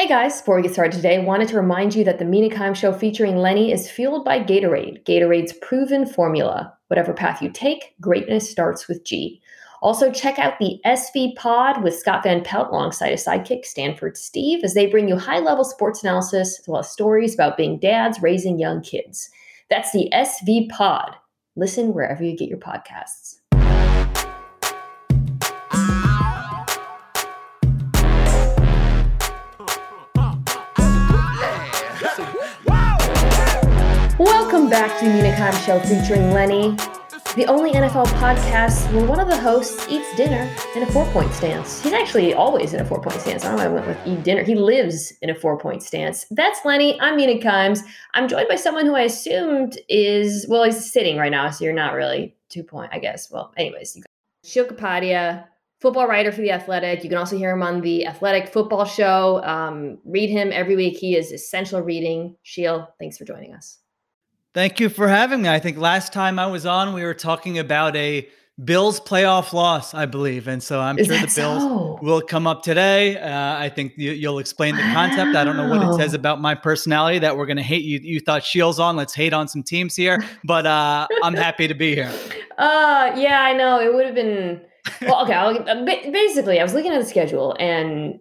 Hey guys, before we get started today, wanted to remind you that the Kimes show featuring Lenny is fueled by Gatorade, Gatorade's proven formula. Whatever path you take, greatness starts with G. Also, check out the SV Pod with Scott Van Pelt alongside his sidekick, Stanford Steve, as they bring you high level sports analysis as well as stories about being dads raising young kids. That's the SV Pod. Listen wherever you get your podcasts. Welcome back to the Mina Kimes Show featuring Lenny, the only NFL podcast where one of the hosts eats dinner in a four point stance. He's actually always in a four point stance. I don't know why I went with eat dinner. He lives in a four point stance. That's Lenny. I'm Mina Kimes. I'm joined by someone who I assumed is, well, he's sitting right now, so you're not really two point, I guess. Well, anyways, you got Sheil Kapadia, football writer for The Athletic. You can also hear him on The Athletic Football Show. Um, read him every week. He is essential reading. Sheil, thanks for joining us. Thank you for having me. I think last time I was on, we were talking about a Bills playoff loss, I believe. And so I'm Is sure the Bills so? will come up today. Uh, I think you, will explain the concept. I don't know what it says about my personality that we're going to hate you. You thought Sheil's on. Let's hate on some teams here. But uh, I'm happy to be here. Uh, yeah, I know. It would have been. Well, okay. I'll, uh, basically, I was looking at the schedule, and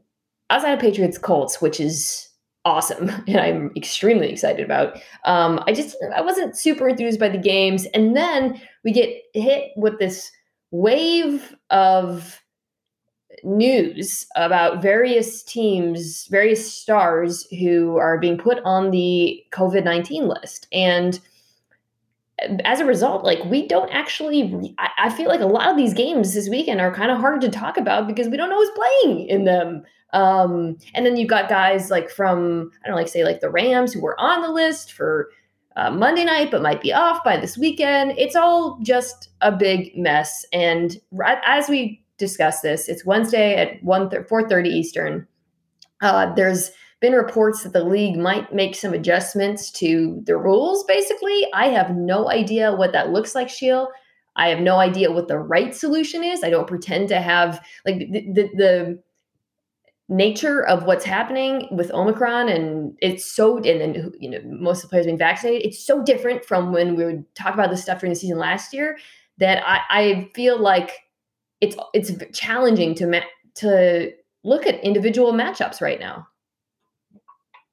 outside of Patriots Colts, which is awesome, and I'm extremely excited about. Um, I just I wasn't super enthused by the games, and then we get hit with this wave of news about various teams, various stars who are being put on the COVID nineteen list, and as a result, like we don't actually, I, I feel like a lot of these games this weekend are kind of hard to talk about because we don't know who's playing in them. Um, and then you've got guys like from, I don't know, like say like the Rams who were on the list for uh, Monday night, but might be off by this weekend. It's all just a big mess. And as we discuss this, it's Wednesday at 1 4.30 Eastern. Uh, there's been reports that the league might make some adjustments to the rules basically i have no idea what that looks like sheil i have no idea what the right solution is i don't pretend to have like the, the, the nature of what's happening with omicron and it's so and then you know most of the players being vaccinated it's so different from when we would talk about this stuff during the season last year that i, I feel like it's it's challenging to ma- to look at individual matchups right now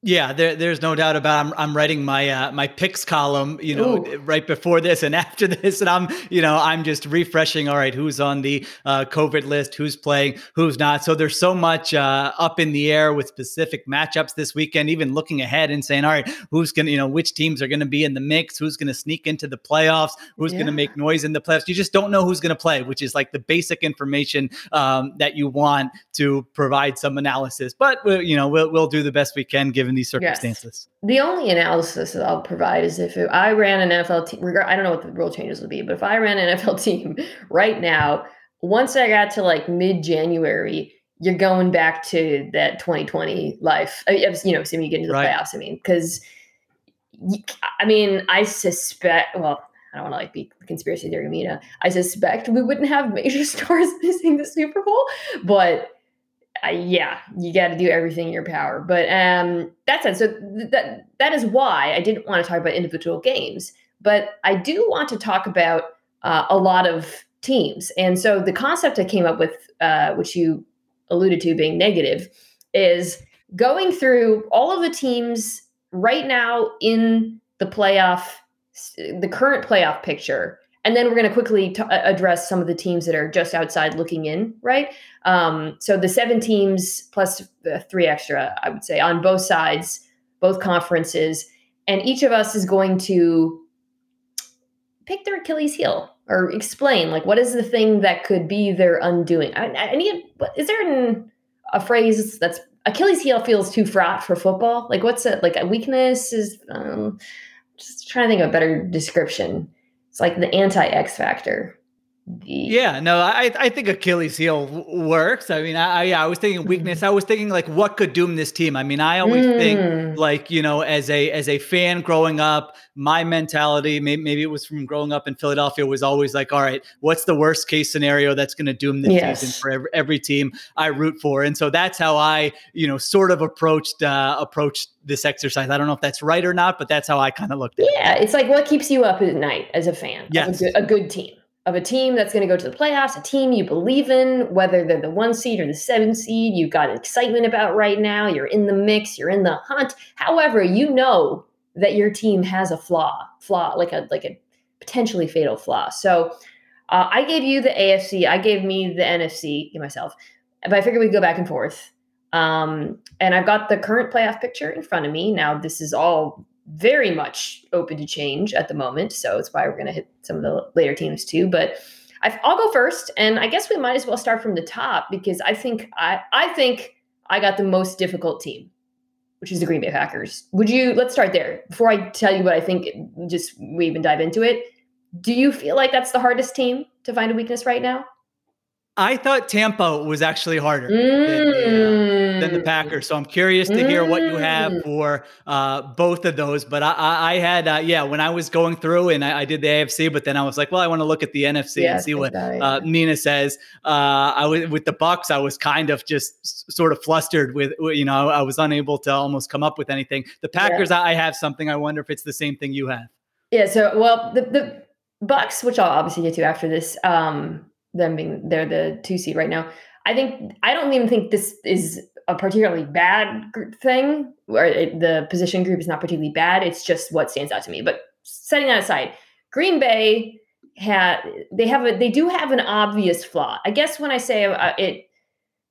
Yeah, there, there's no doubt about. It. I'm I'm writing my uh, my picks column, you know, Ooh. right before this and after this, and I'm you know I'm just refreshing. All right, who's on the uh, COVID list? Who's playing? Who's not? So there's so much uh, up in the air with specific matchups this weekend. Even looking ahead and saying, all right, who's gonna you know which teams are gonna be in the mix? Who's gonna sneak into the playoffs? Who's Yeah. gonna make noise in the playoffs? You just don't know who's gonna play, which is like the basic information um, that you want to provide some analysis. But we'll, you know we'll we'll do the best we can given these Yes. circumstances. The only analysis that I'll provide is if I ran an NFL team, regard, I don't know what the rule changes would be, but if I ran an NFL team right now, once I got to like mid January, you're going back to that 2020 life. I, was- you know, assuming you get into the Right. playoffs, I mean, because I mean, I suspect, well, I don't want to like be conspiracy theory Mina. Uh, I suspect we wouldn't have major stars missing the Super Bowl, but uh, yeah, you got to do everything in your power. But um, that said, so th- that that is why I didn't want to talk about individual games, but I do want to talk about uh, a lot of teams. And so the concept I came up with, uh, which you alluded to being negative, is going through all of the teams right now in the playoff, the current playoff picture. And then we're going to quickly t- address some of the teams that are just outside looking in, right? Um, so the seven teams plus three extra, I would say, on both sides, both conferences, and each of us is going to pick their Achilles heel or explain like what is the thing that could be their undoing. I, I need, is there an, a phrase that's Achilles heel feels too fraught for football? Like what's it like? A weakness is. Um, just trying to think of a better description. It's like the anti X factor. Yeah, no, I I think Achilles heel works. I mean, I I was thinking weakness. I was thinking like what could doom this team. I mean, I always mm. think like you know as a as a fan growing up, my mentality maybe, maybe it was from growing up in Philadelphia was always like, all right, what's the worst case scenario that's going to doom this yes. season for every, every team I root for, and so that's how I you know sort of approached uh, approached this exercise. I don't know if that's right or not, but that's how I kind of looked at yeah, it. Yeah, it's like what keeps you up at night as a fan. Yes, a good, a good team of a team that's going to go to the playoffs, a team you believe in, whether they're the one seed or the seven seed, you've got excitement about right now, you're in the mix, you're in the hunt. However, you know that your team has a flaw, flaw like a like a potentially fatal flaw. So uh, I gave you the AFC, I gave me the NFC, myself, but I figured we'd go back and forth. Um, and I've got the current playoff picture in front of me. Now, this is all very much open to change at the moment. So it's why we're going to hit some of the later teams too. But i will go first, and I guess we might as well start from the top because I think I I think I got the most difficult team, which is the Green Bay Packers. Would you? Let's start there before I tell you what I think. Just we even dive into it. Do you feel like that's the hardest team to find a weakness right now? I thought Tampa was actually harder mm. than, than, the, mm. Packers. So I'm curious to hear what you have mm. for uh, both of those. But I, I, I had, uh, yeah, when I was going through and I, I, did the AFC, but then I was like, well, I want to look at the NFC yeah, and see what uh, Mina says. Uh, I was with the Bucs. I was kind of just sort of flustered with, you know, I was unable to almost come up with anything. The Packers, yeah. I have something. I wonder if it's the same thing you have. Yeah. So, well, the, the Bucs, which I'll obviously get to after this. Um, them being they're the two seed right now. I think I don't even think this is a particularly bad thing, or it, the position group is not particularly bad. It's just what stands out to me. But setting that aside, Green Bay had they have a they do have an obvious flaw. I guess when I say uh, it,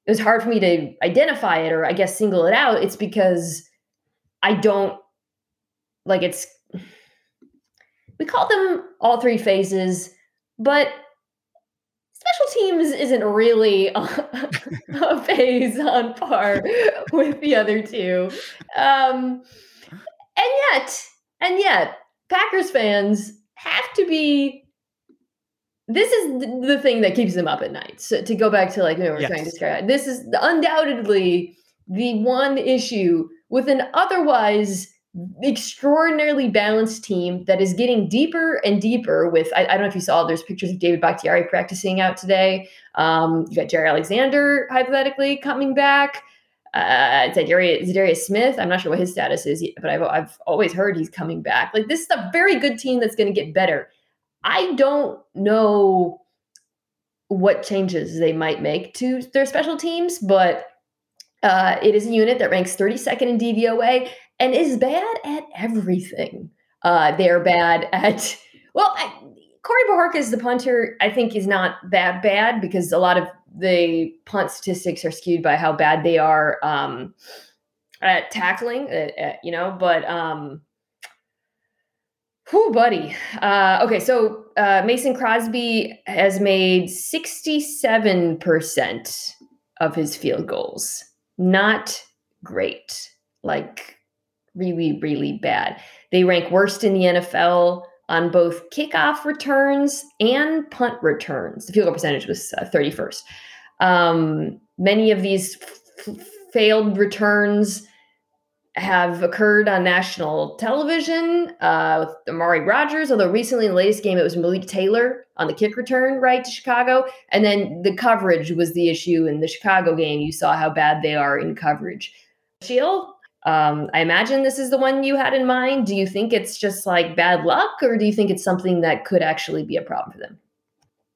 it was hard for me to identify it or I guess single it out. It's because I don't like it's. We call them all three phases, but teams isn't really a, a phase on par with the other two. Um, and yet, and yet, Packers fans have to be. This is the thing that keeps them up at night. So to go back to like you know, we're yes. trying to describe, this is undoubtedly the one issue with an otherwise extraordinarily balanced team that is getting deeper and deeper with I, I, don't know if you saw there's pictures of David Bakhtiari practicing out today. Um, you got Jaire Alexander hypothetically coming back. Uh, Za'Darius Smith. I'm not sure what his status is, but I've, I've always heard he's coming back. Like this is a very good team that's going to get better. I don't know what changes they might make to their special teams, but uh, it is a unit that ranks 32nd in DVOA and is bad at everything. Uh, they're bad at well, I, Corey Bojorquez, the punter, I think is not that bad because a lot of the punt statistics are skewed by how bad they are um, at tackling, at, uh, at, you know. But um, buddy. Uh, okay, so uh, Mason Crosby has made sixty-seven percent of his field goals. Not great. Like really, really bad. They rank worst in the NFL on both kickoff returns and punt returns. The field goal percentage was uh, 31st. Um, many of these f- failed returns have occurred on national television uh, with Amari Rodgers, although recently in the latest game it was Malik Taylor on the kick return right to Chicago. And then the coverage was the issue in the Chicago game. You saw how bad they are in coverage. Sheil, um, I imagine this is the one you had in mind. Do you think it's just like bad luck, or do you think it's something that could actually be a problem for them?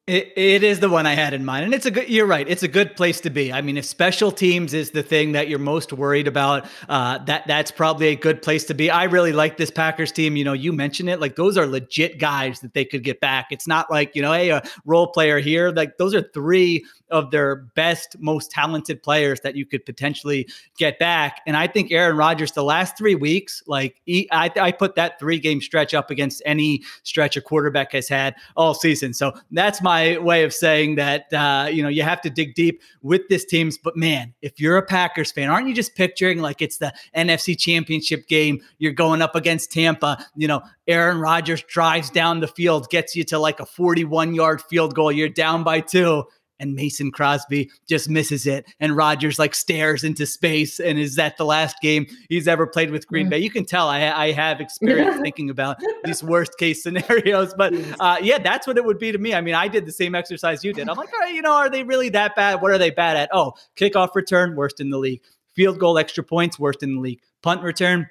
It, it is the one I had in mind, and it's a good. You're right. It's a good place to be. I mean, if special teams is the thing that you're most worried about, uh, that that's probably a good place to be. I really like this Packers team. You know, you mentioned it. Like those are legit guys that they could get back. It's not like you know, hey, a role player here. Like those are three of their best, most talented players that you could potentially get back. And I think Aaron Rodgers, the last three weeks, like he, I, I put that three game stretch up against any stretch a quarterback has had all season. So that's my way of saying that uh, you know you have to dig deep with this teams. But man, if you're a Packers fan, aren't you just picturing like it's the NFC Championship game? You're going up against Tampa. You know, Aaron Rodgers drives down the field, gets you to like a 41 yard field goal. You're down by two and Mason Crosby just misses it. And Rodgers like stares into space. And is that the last game he's ever played with Green Bay? You can tell I, I have experience thinking about these worst case scenarios. But uh, yeah, that's what it would be to me. I mean, I did the same exercise you did. I'm like, all right, you know, are they really that bad? What are they bad at? Oh, kickoff return, worst in the league. Field goal extra points, worst in the league. Punt return,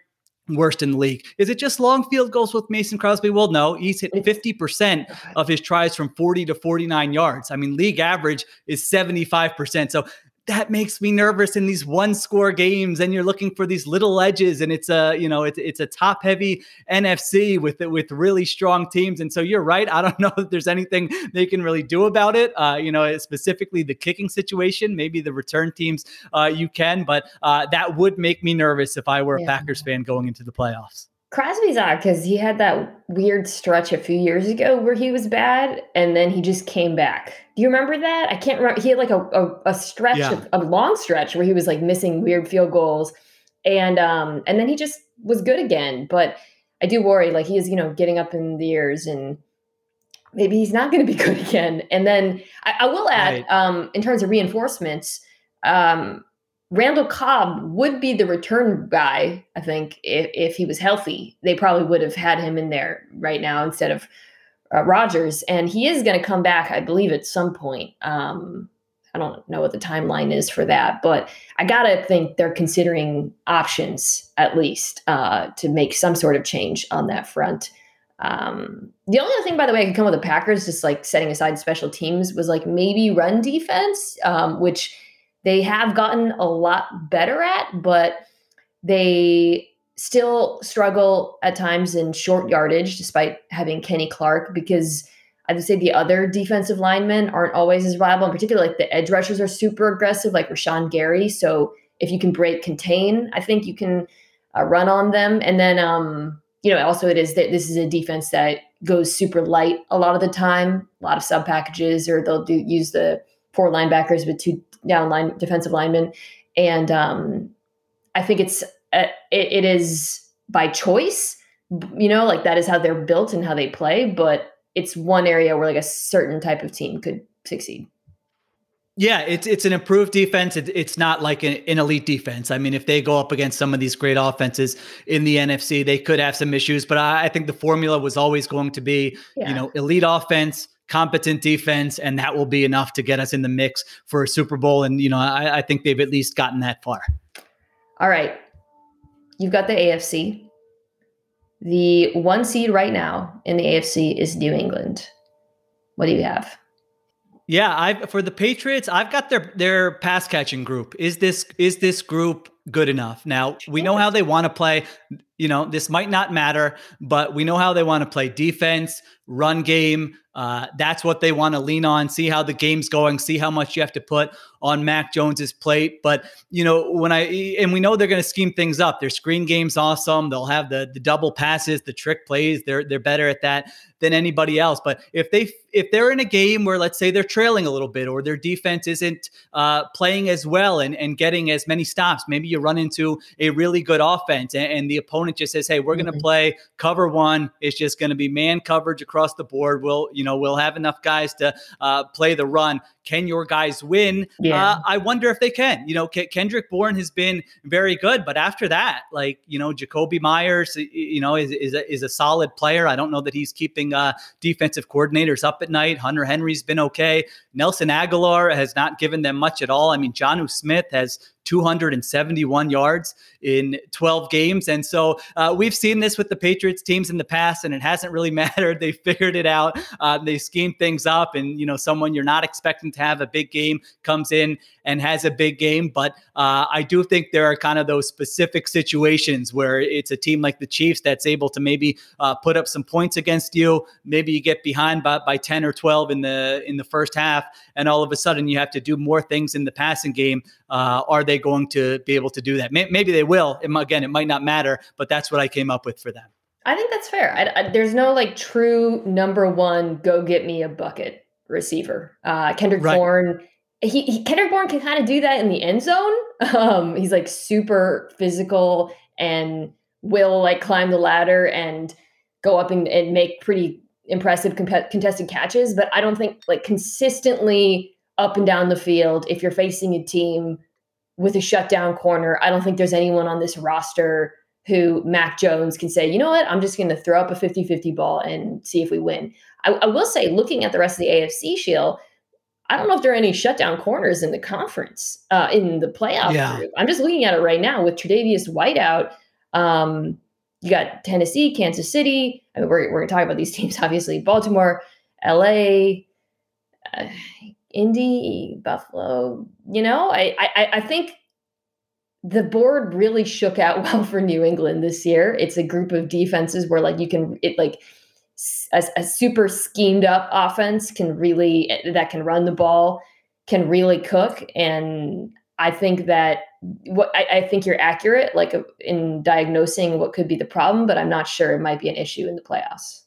worst in the league. Is it just long field goals with Mason Crosby? Well, no, he's hit 50% of his tries from 40 to 49 yards. I mean, league average is 75%. So that makes me nervous in these one score games and you're looking for these little edges and it's a you know it's, it's a top heavy nfc with with really strong teams. And so you're right. I don't know if there's anything they can really do about it. Uh, you know specifically the kicking situation. Maybe the return teams uh, you can but uh, that would make me nervous if i were a packers fan going into the playoffs Crosby's odd because he had that weird stretch a few years ago where he was bad and then he just came back. Do you remember that? I can't remember. He had like a, a, a stretch, yeah. a, a long stretch where he was like missing weird field goals. And um and then he just was good again. But I do worry, like he is, you know, getting up in the years and maybe he's not going to be good again. And then I, I will add, right. um, in terms of reinforcements, um, Randall Cobb would be the return guy, I think, if, if he was healthy. They probably would have had him in there right now instead of uh, Rodgers. And he is going to come back, I believe, at some point. Um, I don't know what the timeline is for that, but I got to think they're considering options at least uh, to make some sort of change on that front. Um, the only other thing, by the way, I could come with the Packers, just like setting aside special teams, was like maybe run defense, um, which – they have gotten a lot better at, but they still struggle at times in short yardage despite having Kenny Clark because I would say the other defensive linemen aren't always as reliable. In particular, like the edge rushers are super aggressive, like Rashan Gary. So if you can break contain, I think you can uh, run on them. And then, um, you know, also it is that this is a defense that goes super light a lot of the time, a lot of sub packages, or they'll do use the four linebackers with two down line defensive linemen, and um, I think it's uh, it, it is by choice. You know, like that is how they're built and how they play. But it's one area where like a certain type of team could succeed. Yeah, it's it's an improved defense. It, it's not like an, an, elite defense. I mean, if they go up against some of these great offenses in the NFC, they could have some issues. But I, I think the formula was always going to be, yeah. you know, elite offense, competent defense, and that will be enough to get us in the mix for a Super Bowl. And, you know, I, I think they've at least gotten that far. All right. You've got the AFC. The one seed right now in the AFC is New England. What do you have? Yeah, I for the Patriots, I've got their their pass catching group. Is this is this group good enough? Now, we know how they want to play. You know, this might not matter, but we know how they want to play defense, run game, uh, that's what they want to lean on, see how the game's going, see how much you have to put on Mac Jones's plate. But, you know, when I, and we know they're going to scheme things up. Their screen game's awesome. They'll have the, the double passes, the trick plays. They're, they're better at that than anybody else. But if they, if they're in a game where let's say they're trailing a little bit or their defense isn't uh, playing as well and, and getting as many stops, maybe you run into a really good offense and, and the opponent just says, Hey, we're mm-hmm. going to play cover one. It's just going to be man coverage across the board. We'll, you know, know, we'll have enough guys to uh, play the run. Can your guys win? Yeah. Uh, I wonder if they can. You know, K- Kendrick Bourne has been very good, but after that, like you know, Jakobi Myers, you know, is is a, is a solid player. I don't know that he's keeping uh, defensive coordinators up at night. Hunter Henry's been okay. Nelson Agholor has not given them much at all. I mean, Jonnu Smith has 271 yards in 12 games. And so uh, we've seen this with the Patriots teams in the past, and it hasn't really mattered. They figured it out. Uh, they schemed things up, and you know, someone you're not expecting to have a big game comes in and has a big game. But uh, I do think there are kind of those specific situations where it's a team like the Chiefs that's able to maybe uh, put up some points against you. Maybe you get behind by, by 10 or 12 in the in the first half, and all of a sudden you have to do more things in the passing game. Uh, are they going to be able to do that? Maybe they will. Again, it might not matter, but that's what I came up with for them. I think that's fair. I, I, there's no like true number one, go get me a bucket receiver. Uh, Kendrick right. Bourne, he, he, Kendrick Bourne can kind of do that in the end zone. Um, he's like super physical and will like climb the ladder and go up and, and make pretty impressive comp- contested catches. But I don't think like consistently up and down the field, if you're facing a team with a shutdown corner, I don't think there's anyone on this roster who Mac Jones can say, you know what, I'm just going to throw up a 50 50 ball and see if we win. I, I, will say, looking at the rest of the AFC Sheil, I don't know if there are any shutdown corners in the conference, uh, in the playoff yeah. group. I'm just looking at it right now with Tre'Davious White out. Um, you got Tennessee, Kansas City. I mean, we're, we're going to talk about these teams, obviously. Baltimore, LA, uh, Indy, Buffalo. You know, I, I, I think the board really shook out well for New England this year. It's a group of defenses where like you can it like a, a super schemed up offense can really eh, that can run the ball can really cook and I think that what I, I think you're accurate like uh, in diagnosing what could be the problem, but I'm not sure it might be an issue in the playoffs.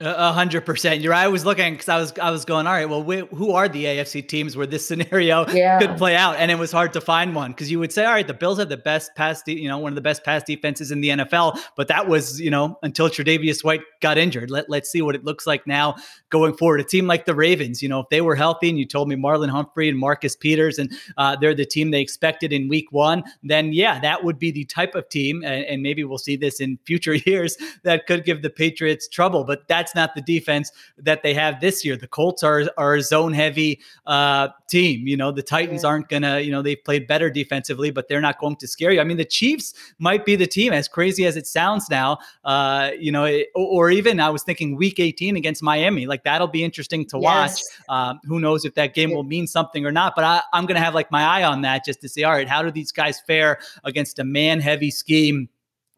A hundred percent. You're. I was looking because I was. I was going. All right. Well, we, who are the AFC teams where this scenario yeah. could play out? And it was hard to find one because you would say, all right, the Bills have the best pass. De- you know, one of the best pass defenses in the NFL. But that was, you know, until Tre'Davious White got injured. Let Let's see what it looks like now going forward. A team like the Ravens. You know, if they were healthy, and you told me Marlon Humphrey and Marcus Peters, and uh, they're the team they expected in Week One, then yeah, that would be the type of team, and, and maybe we'll see this in future years that could give the Patriots trouble. But that that's not the defense that they have this year. The Colts are are a zone heavy uh, team. You know, the Titans yeah. aren't gonna. You know, they've played better defensively, but they're not going to scare you. I mean, the Chiefs might be the team, as crazy as it sounds now. Uh, you know, it, or even I was thinking Week 18 against Miami. Like that'll be interesting to watch. Um, who knows if that game will mean something or not? But I, I'm gonna have like my eye on that just to see. All right, how do these guys fare against a man heavy scheme?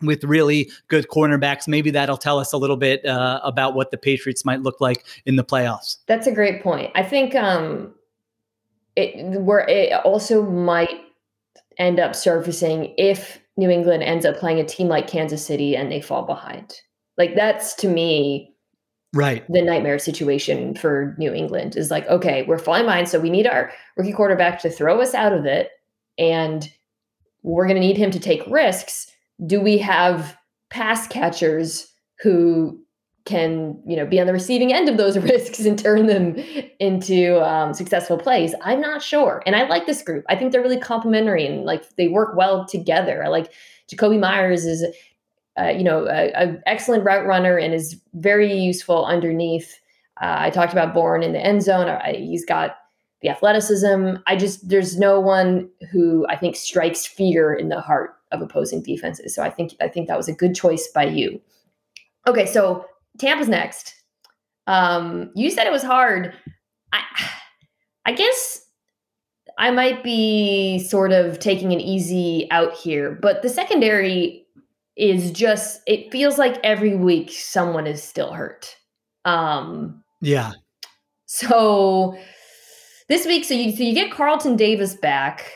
With really good cornerbacks. Maybe that'll tell us a little bit uh, about what the Patriots might look like in the playoffs. That's a great point. I think um, it where it also might end up surfacing if New England ends up playing a team like Kansas City and they fall behind. Like that's to me right the nightmare situation for New England is like okay, we're falling behind so we need our rookie quarterback to throw us out of it and we're going to need him to take risks do we have pass catchers who can you know be on the receiving end of those risks and turn them into um, successful plays? I'm not sure. And i like this group. I think they're really complementary and like they work well together. I like jakobi myers is uh, you know an excellent route runner and is very useful underneath. Uh, i talked about Bourne in the end zone. I, he's got the athleticism. I just there's no one who i think strikes fear in the heart of opposing defenses. So I think I think that was a good choice by you. Okay, so Tampa's next. Um, you said it was hard. I I guess I might be sort of taking an easy out here, but the secondary is just it feels like every week someone is still hurt. Um yeah. So this week, so you so you get Carlton Davis back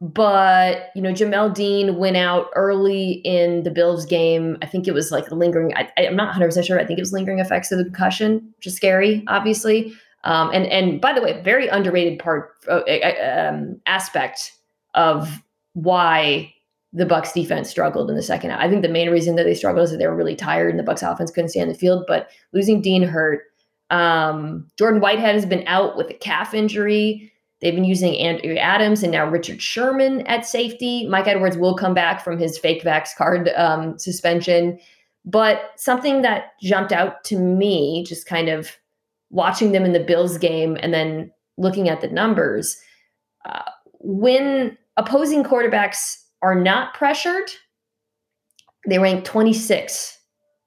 but you know Jamel Dean went out early in the Bills game. I think it was like lingering. I, am not 100 percent sure. I think it was lingering effects of the concussion, which is scary, obviously. Um, and and by the way, very underrated part uh, um, aspect of why the Bucs defense struggled in the second half. I think the main reason that they struggled is that they were really tired and the Bucs offense couldn't stay on the field. But losing Dean hurt. Um, Jordan Whitehead has been out with a calf injury. They've been using Andrew Adams and now Richard Sherman at safety. Mike Edwards will come back from his fake vax card um, suspension. But something that jumped out to me, just kind of watching them in the Bills game and then looking at the numbers, uh, when opposing quarterbacks are not pressured, they rank 26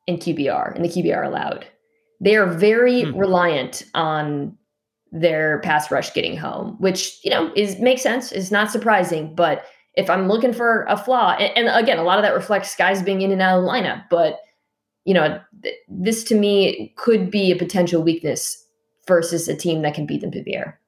in QBR, in the QBR allowed. They are very hmm. reliant on their pass rush getting home, which you know is makes sense. Is not surprising, but if I'm looking for a flaw, and, and, again, a lot of that reflects guys being in and out of the lineup, but you know, th- this to me could be a potential weakness versus a team that can beat them through the air.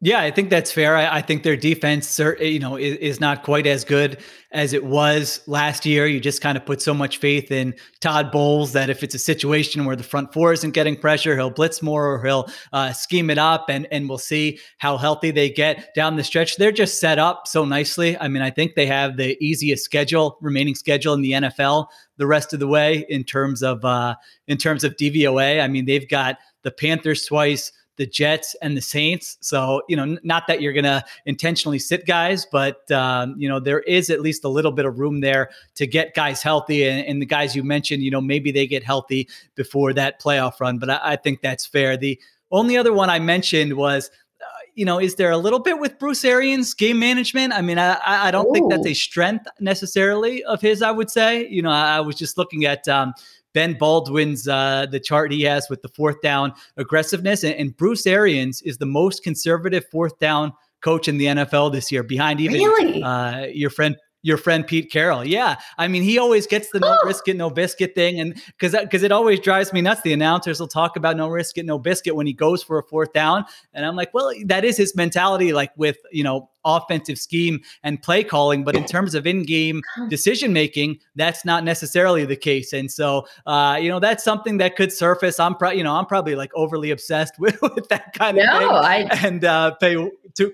Yeah, I think that's fair. I, I, think their defense, you know, is, is, not quite as good as it was last year. You just kind of put so much faith in Todd Bowles that if it's a situation where the front four isn't getting pressure, he'll blitz more or he'll uh, scheme it up, and and we'll see how healthy they get down the stretch. They're just set up so nicely. I mean, I think they have the easiest schedule, remaining schedule in the NFL the rest of the way in terms of uh, in terms of DVOA. I mean, they've got the Panthers twice the Jets and the Saints. So, you know, not that you're going to intentionally sit guys, but, um, you know, there is at least a little bit of room there to get guys healthy. And, and the guys you mentioned, you know, maybe they get healthy before that playoff run. But I, I think that's fair. The only other one I mentioned was, uh, you know, is there a little bit with Bruce Arians game management? I mean, I, I don't Ooh. think that's a strength necessarily of his, I would say. You know, I, I was just looking at, um, Ben Baldwin's uh, the chart he has with the fourth down aggressiveness, and, and, Bruce Arians is the most conservative fourth down coach in the NFL this year, behind even really? uh, your friend your friend Pete Carroll. Yeah. I mean, he always gets the no oh. risk it, no biscuit thing. And because because it always drives me nuts. The announcers will talk about no risk it, no biscuit when he goes for a fourth down. And I'm like, well, that is his mentality, like with, you know, offensive scheme and play calling. But in terms of in-game decision making, that's not necessarily the case. And so uh, you know, that's something that could surface. I'm pro- you know, I'm probably like overly obsessed with, with that kind of no, thing. I- and uh pay to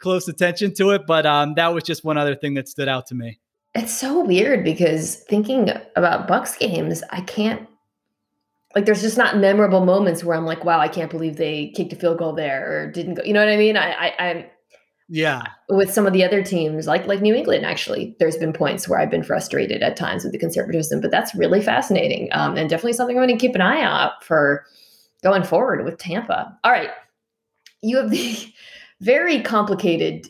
close attention to it, but um, that was just one other thing that stood out to me. It's so weird because thinking about Bucs games, I can't like there's just not memorable moments where I'm like, wow, I can't believe they kicked a field goal there or didn't go. You know what I mean? I, I I'm yeah. With some of the other teams, like like New England, actually, there's been points where I've been frustrated at times with the conservatism, but that's really fascinating um, and definitely something I'm going to keep an eye out for going forward with Tampa. All right, you have the very complicated.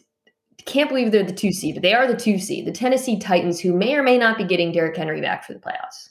Can't believe they're the two seed, but they are the two seed. The Tennessee Titans, who may or may not be getting Derrick Henry back for the playoffs.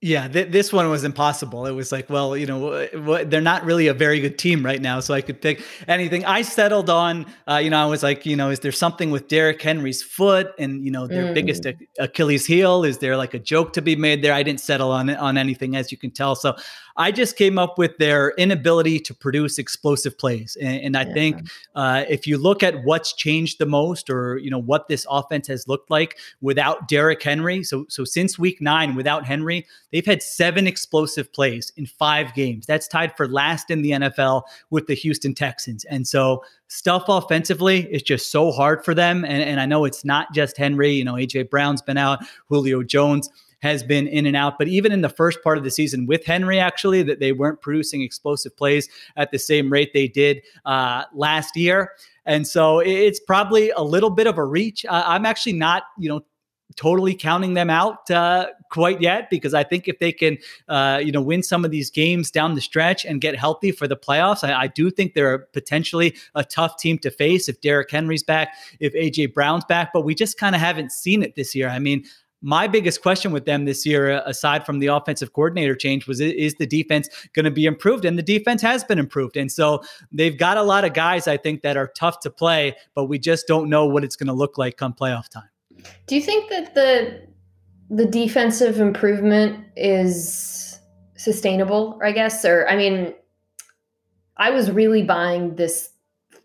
Yeah, th- this one was impossible. It was like, well, you know, w- they're not really a very good team right now, so I could pick anything. I settled on, uh, you know, I was like, you know, is there something with Derrick Henry's foot and you know their mm. biggest Achilles heel? Is there like a joke to be made there? I didn't settle on on anything, as you can tell. So I just came up with their inability to produce explosive plays. And, and I yeah. think uh, if you look at what's changed the most, or you know what this offense has looked like without Derrick Henry, so so since Week Nine without Henry, they've had seven explosive plays in five games. That's tied for last in the NFL with the Houston Texans. And so stuff offensively is just so hard for them. And, and I know it's not just Henry. You know, AJ Brown's been out, Julio Jones has been in and out. But even in the first part of the season with Henry, actually, that they weren't producing explosive plays at the same rate they did uh, last year. And so it's probably a little bit of a reach. Uh, I'm actually not, you know, totally counting them out uh, quite yet because I think if they can, uh, you know, win some of these games down the stretch and get healthy for the playoffs, I, I, do think they're potentially a tough team to face if Derrick Henry's back, if AJ Brown's back. But we just kind of haven't seen it this year. I mean, my biggest question with them this year, uh, aside from the offensive coordinator change, was is the defense going to be improved? And the defense has been improved. And so they've got a lot of guys, I think, that are tough to play, but we just don't know what it's going to look like come playoff time. Do you think that the the defensive improvement is sustainable, I guess? Or I mean, I was really buying this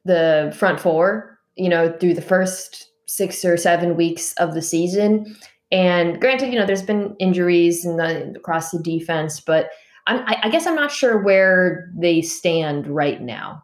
the front four, you know, through the first six or seven weeks of the season. And granted, you know, there's been injuries in the, across the defense, but I, I guess I'm not sure where they stand right now.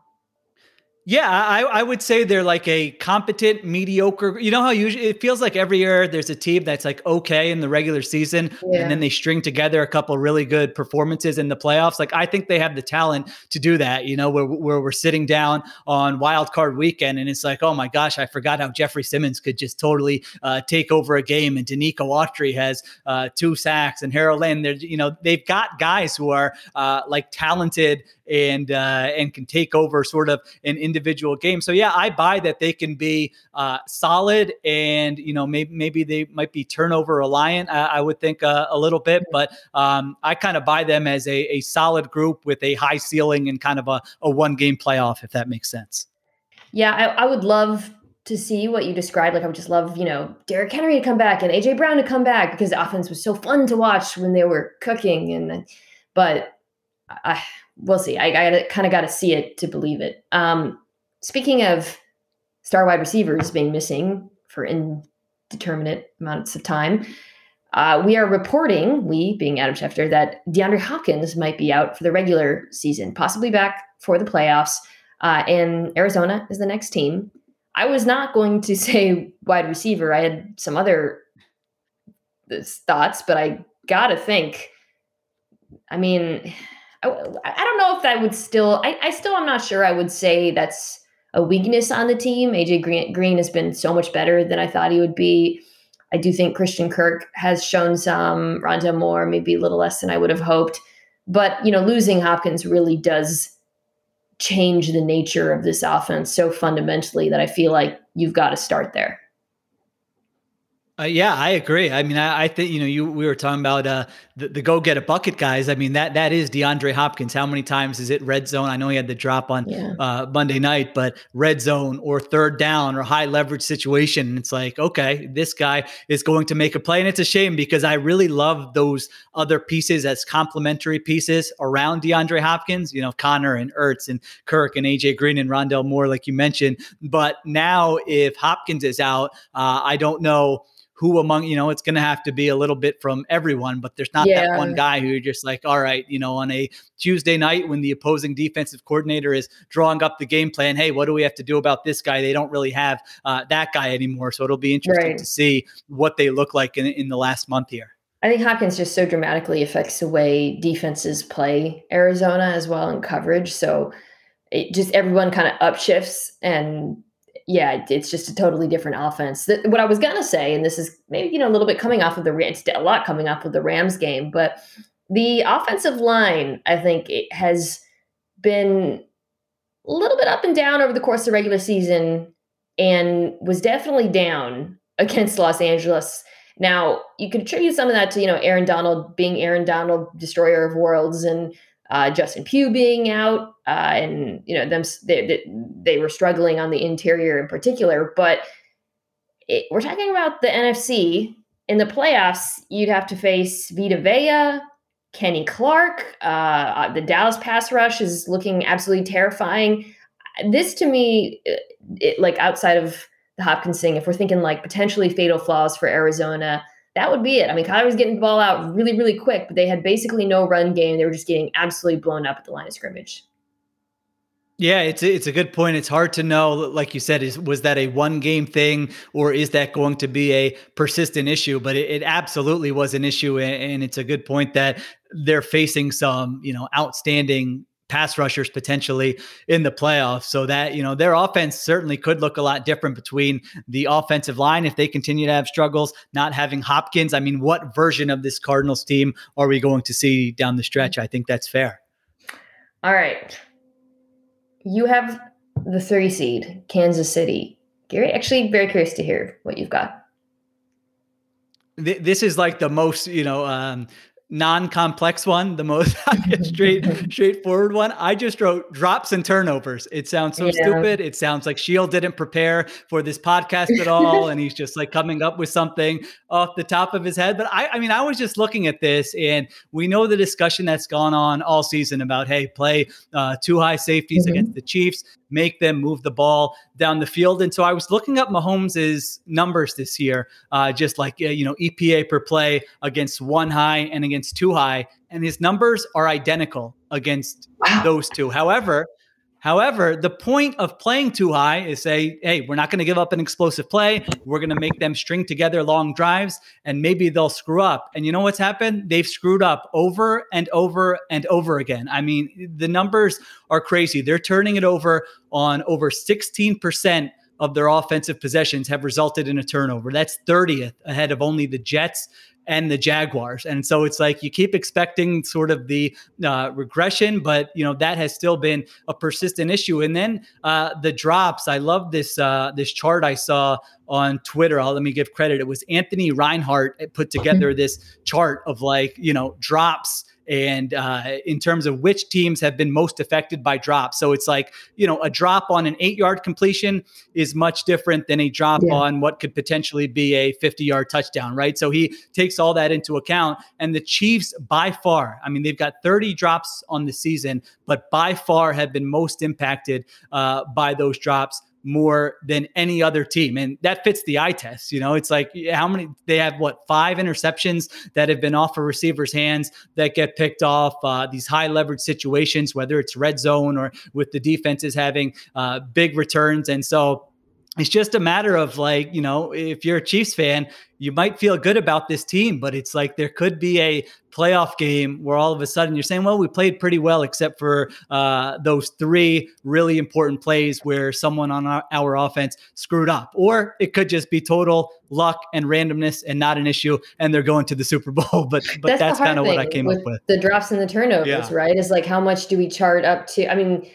Yeah, I, I would say they're like a competent, mediocre. You know how usually it feels like every year there's a team that's like okay in the regular season, yeah. and then they string together a couple really good performances in the playoffs. Like I think they have the talent to do that. You know, where, where we're sitting down on wild card weekend, and it's like, oh my gosh, I forgot how Jeffrey Simmons could just totally uh, take over a game, and Denico Autry has uh, two sacks, and Harold Land. They're you know they've got guys who are uh, like talented and uh, and can take over sort of an individual game. So yeah, I buy that they can be uh, solid, and you know maybe maybe they might be turnover reliant. I, I would think uh, a little bit, but um, I kind of buy them as a, a solid group with a high ceiling and kind of a, a one game playoff, if that makes sense. Yeah, I, I would love to see what you described. Like I would just love, you know, Derrick Henry to come back and AJ Brown to come back because the offense was so fun to watch when they were cooking. And but I, we'll see. I, I kind of got to see it to believe it. Um, speaking of star wide receivers being missing for indeterminate amounts of time, uh, we are reporting, we being Adam Schefter, that DeAndre Hopkins might be out for the regular season, possibly back for the playoffs. Uh, and Arizona is the next team. I was not going to say wide receiver. I had some other uh, thoughts, but I gotta think. I mean, I, I don't know if that would still. I, I still am not sure. I would say that's a weakness on the team. AJ Green, Green has been so much better than I thought he would be. I do think Christian Kirk has shown some, Rondale Moore maybe a little less than I would have hoped. But, you know, losing Hopkins really does change the nature of this offense so fundamentally that I feel like you've got to start there. Uh, yeah, I agree. I mean, I, I, think you know, you we were talking about uh, the, the go get a bucket guys. I mean, that that is DeAndre Hopkins. How many times is it red zone? I know he had the drop on yeah. uh, Monday night, but red zone or third down or high leverage situation. And it's like, okay, this guy is going to make a play, and it's a shame because I really love those other pieces as complementary pieces around DeAndre Hopkins. You know, Conner and Ertz and Kirk and AJ Green and Rondale Moore, like you mentioned. But now, if Hopkins is out, uh, I don't know who among you know it's going to have to be a little bit from everyone but there's not yeah. that one guy who just like all right you know on a tuesday night when the opposing defensive coordinator is drawing up the game plan hey what do we have to do about this guy they don't really have uh, that guy anymore so it'll be interesting right. to see what they look like in, in the last month here I think Hopkins just so dramatically affects the way defenses play Arizona as well in coverage. So it just everyone kind of upshifts and yeah, it's just a totally different offense. what I was gonna say, and this is maybe you know a little bit coming off of the a lot coming off of the Rams game, but the offensive line, I think, it has been a little bit up and down over the course of the regular season, and was definitely down against Los Angeles. Now you could attribute some of that to you know Aaron Donald being Aaron Donald, destroyer of worlds, and uh, Justin Pugh being out, uh, and you know them they, they were struggling on the interior in particular. But it, we're talking about the NFC in the playoffs. You'd have to face Vita Vea, Kenny Clark. Uh, uh, the Dallas pass rush is looking absolutely terrifying. This to me, it, like outside of the Hopkins thing, if we're thinking like potentially fatal flaws for Arizona that would be it. I mean, Kyler was getting the ball out really, really quick, but they had basically no run game. They were just getting absolutely blown up at the line of scrimmage. Yeah, it's it's a good point. It's hard to know, like you said, is was that a one game thing or is that going to be a persistent issue? But it, it absolutely was an issue, and it's a good point that they're facing some, you know, outstanding pass rushers potentially in the playoffs. So that, you know, their offense certainly could look a lot different between the offensive line if they continue to have struggles, not having Hopkins. I mean, what version of this Cardinals team are we going to see down the stretch? I think that's fair. All right. You have the three seed, Kansas City. Gary, actually, very curious to hear what you've got this is like the most you know um, non-complex one, the most straight straightforward one. I just wrote drops and turnovers. It sounds so yeah. stupid. It sounds like Sheil didn't prepare for this podcast at all, and he's just like coming up with something off the top of his head. But I, I mean, I was just looking at this, and we know the discussion that's gone on all season about hey, play uh, two high safeties mm-hmm. against the Chiefs make them move the ball down the field. And so I was looking up Mahomes' numbers this year, uh, just like, uh, you know, EPA per play against one high and against two high. And his numbers are identical against wow. those two. However, However, the point of playing two high is say, hey, we're not going to give up an explosive play. We're going to make them string together long drives and maybe they'll screw up. And you know what's happened? They've screwed up over and over and over again. I mean, the numbers are crazy. They're turning it over on over 16% of their offensive possessions have resulted in a turnover. That's 30th ahead of only the Jets and the Jaguars. And so it's like you keep expecting sort of the uh, regression, but you know that has still been a persistent issue. And then uh, the drops. I love this uh, this chart I saw on Twitter. I'll, let me give credit. It was Anthony Reinhard put together this chart of like you know drops and uh, in terms of which teams have been most affected by drops. So it's like, you know, a drop on an eight yard completion is much different than a drop yeah. on what could potentially be a 50 yard touchdown, right? So he takes all that into account. And the Chiefs, by far, I mean, they've got 30 drops on the season, but by far have been most impacted uh, by those drops more than any other team. And that fits the eye test. You know, it's like how many they have what five interceptions that have been off a receiver's hands that get picked off uh, these high leverage situations, whether it's red zone or with the defenses having uh, big returns. And so it's just a matter of like, you know, if you're a Chiefs fan, you might feel good about this team, but it's like there could be a playoff game where all of a sudden you're saying, well, we played pretty well, except for uh, those three really important plays where someone on our, our, offense screwed up. Or it could just be total luck and randomness and not an issue, and they're going to the Super Bowl. But but that's, that's kind of what I came up with. The drops and the turnovers, yeah. right? Is like how much do we chart up to? I mean,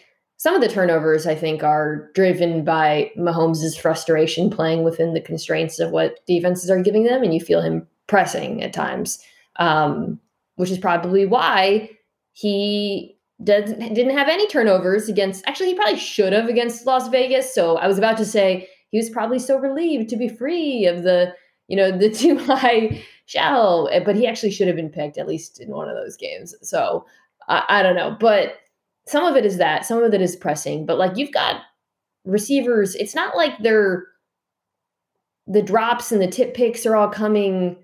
some of the turnovers, I think, are driven by Mahomes' frustration playing within the constraints of what defenses are giving them, and you feel him pressing at times, um, which is probably why he doesn't didn't have any turnovers against. Actually, he probably should have against Las Vegas. So I was about to say he was probably so relieved to be free of the you know the two high shell, but he actually should have been picked at least in one of those games. So I, I don't know, but some of it is that, some of it is pressing, but like you've got receivers, it's not like they're the drops and the tip picks are all coming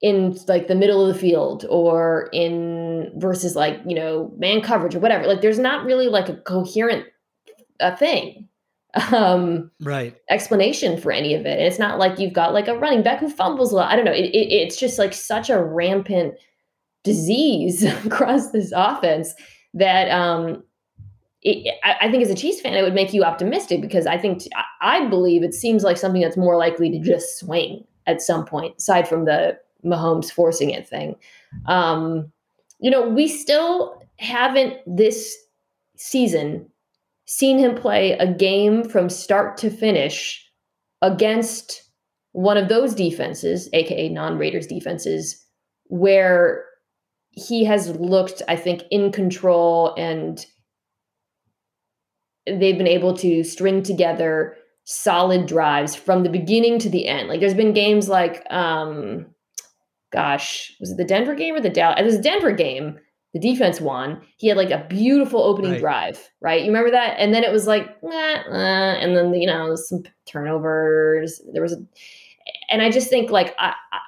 in like the middle of the field or in versus like, you know, man coverage or whatever. Like there's not really like a coherent a thing um right explanation for any of it. And it's not like you've got like a running back who fumbles a lot. I don't know. It, it, it's just like such a rampant disease across this offense that um, it, I, I, think as a Chiefs fan, it would make you optimistic because I think I believe it seems like something that's more likely to just swing at some point, aside from the Mahomes forcing it thing. Um, you know, we still haven't this season seen him play a game from start to finish against one of those defenses, aka non Raiders defenses, where he has looked, I think, in control and they've been able to string together solid drives from the beginning to the end. Like there's been games like um gosh, was it the Denver game or the Dallas? It was a Denver game. The defense won. He had like a beautiful opening right. drive, right? You remember that? And then it was like, nah, nah, and then you know some turnovers. There was a, and I just think like I, I,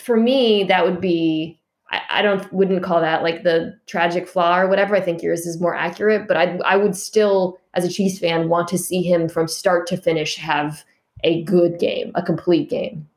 for me that would be I, I don't wouldn't call that like the tragic flaw or whatever. I think yours is more accurate, but I I would still, as a Chiefs fan, want to see him from start to finish have a good game, a complete game.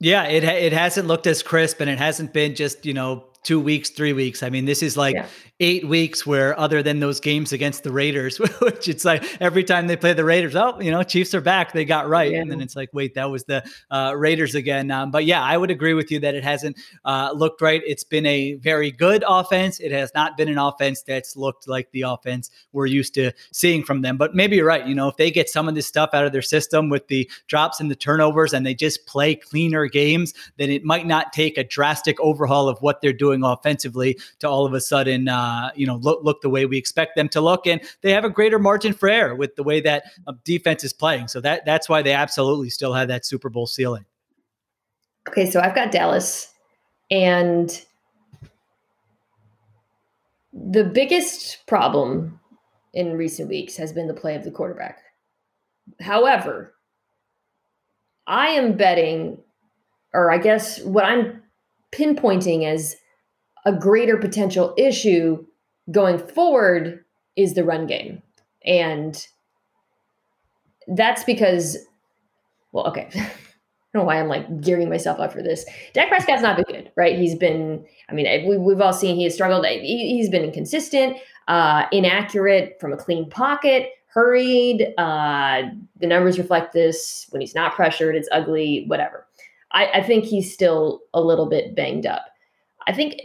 Yeah, it it hasn't looked as crisp, and it hasn't been just you know two weeks, three weeks. I mean, this is like yeah. eight weeks where, other than those games against the Raiders, which it's like every time they play the Raiders, oh, you know, Chiefs are back. They got right. Yeah. And then it's like, wait, that was the uh, Raiders again. Um, but yeah, I would agree with you that it hasn't uh, looked right. It's been a very good offense. It has not been an offense that's looked like the offense we're used to seeing from them. But maybe you're right. You know, if they get some of this stuff out of their system with the drops and the turnovers and they just play cleaner games, then it might not take a drastic overhaul of what they're doing doing offensively to all of a sudden, uh, you know, look, look the way we expect them to look. And they have a greater margin for error with the way that uh, defense is playing. So that that's why they absolutely still have that Super Bowl ceiling. Okay, so I've got Dallas, and the biggest problem in recent weeks has been the play of the quarterback. However, I am betting, or I guess what I'm pinpointing as a greater potential issue going forward is the run game. And that's because, well, okay. I don't know why I'm like gearing myself up for this. Dak Prescott's not been good, right? He's been, I mean, we, we've all seen he has struggled. He, has been inconsistent, uh, inaccurate from a clean pocket, hurried. Uh, the numbers reflect this. When he's not pressured, it's ugly, whatever. I, I think he's still a little bit banged up. I think,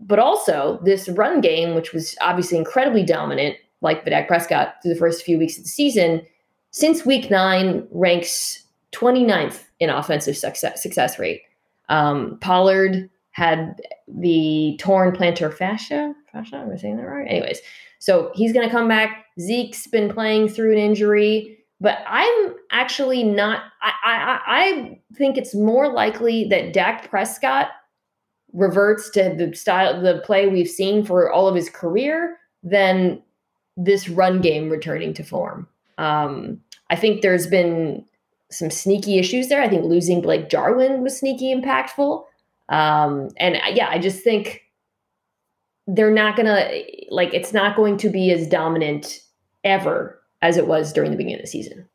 but also this run game, which was obviously incredibly dominant, like Dak Prescott through the first few weeks of the season, since week nine ranks 29th in offensive success, success rate. Um, Pollard had the torn plantar fascia. Fascia, am I saying that right? Anyways, so he's going to come back. Zeke's been playing through an injury, but I'm actually not. I, I, I think it's more likely that Dak Prescott reverts to the style, the play we've seen for all of his career than this run game returning to form. Um, I think there's been some sneaky issues there. I think losing Blake Jarwin was sneaky impactful. Um, and uh, yeah, I just think they're not gonna like it's not going to be as dominant ever as it was during the beginning of the season.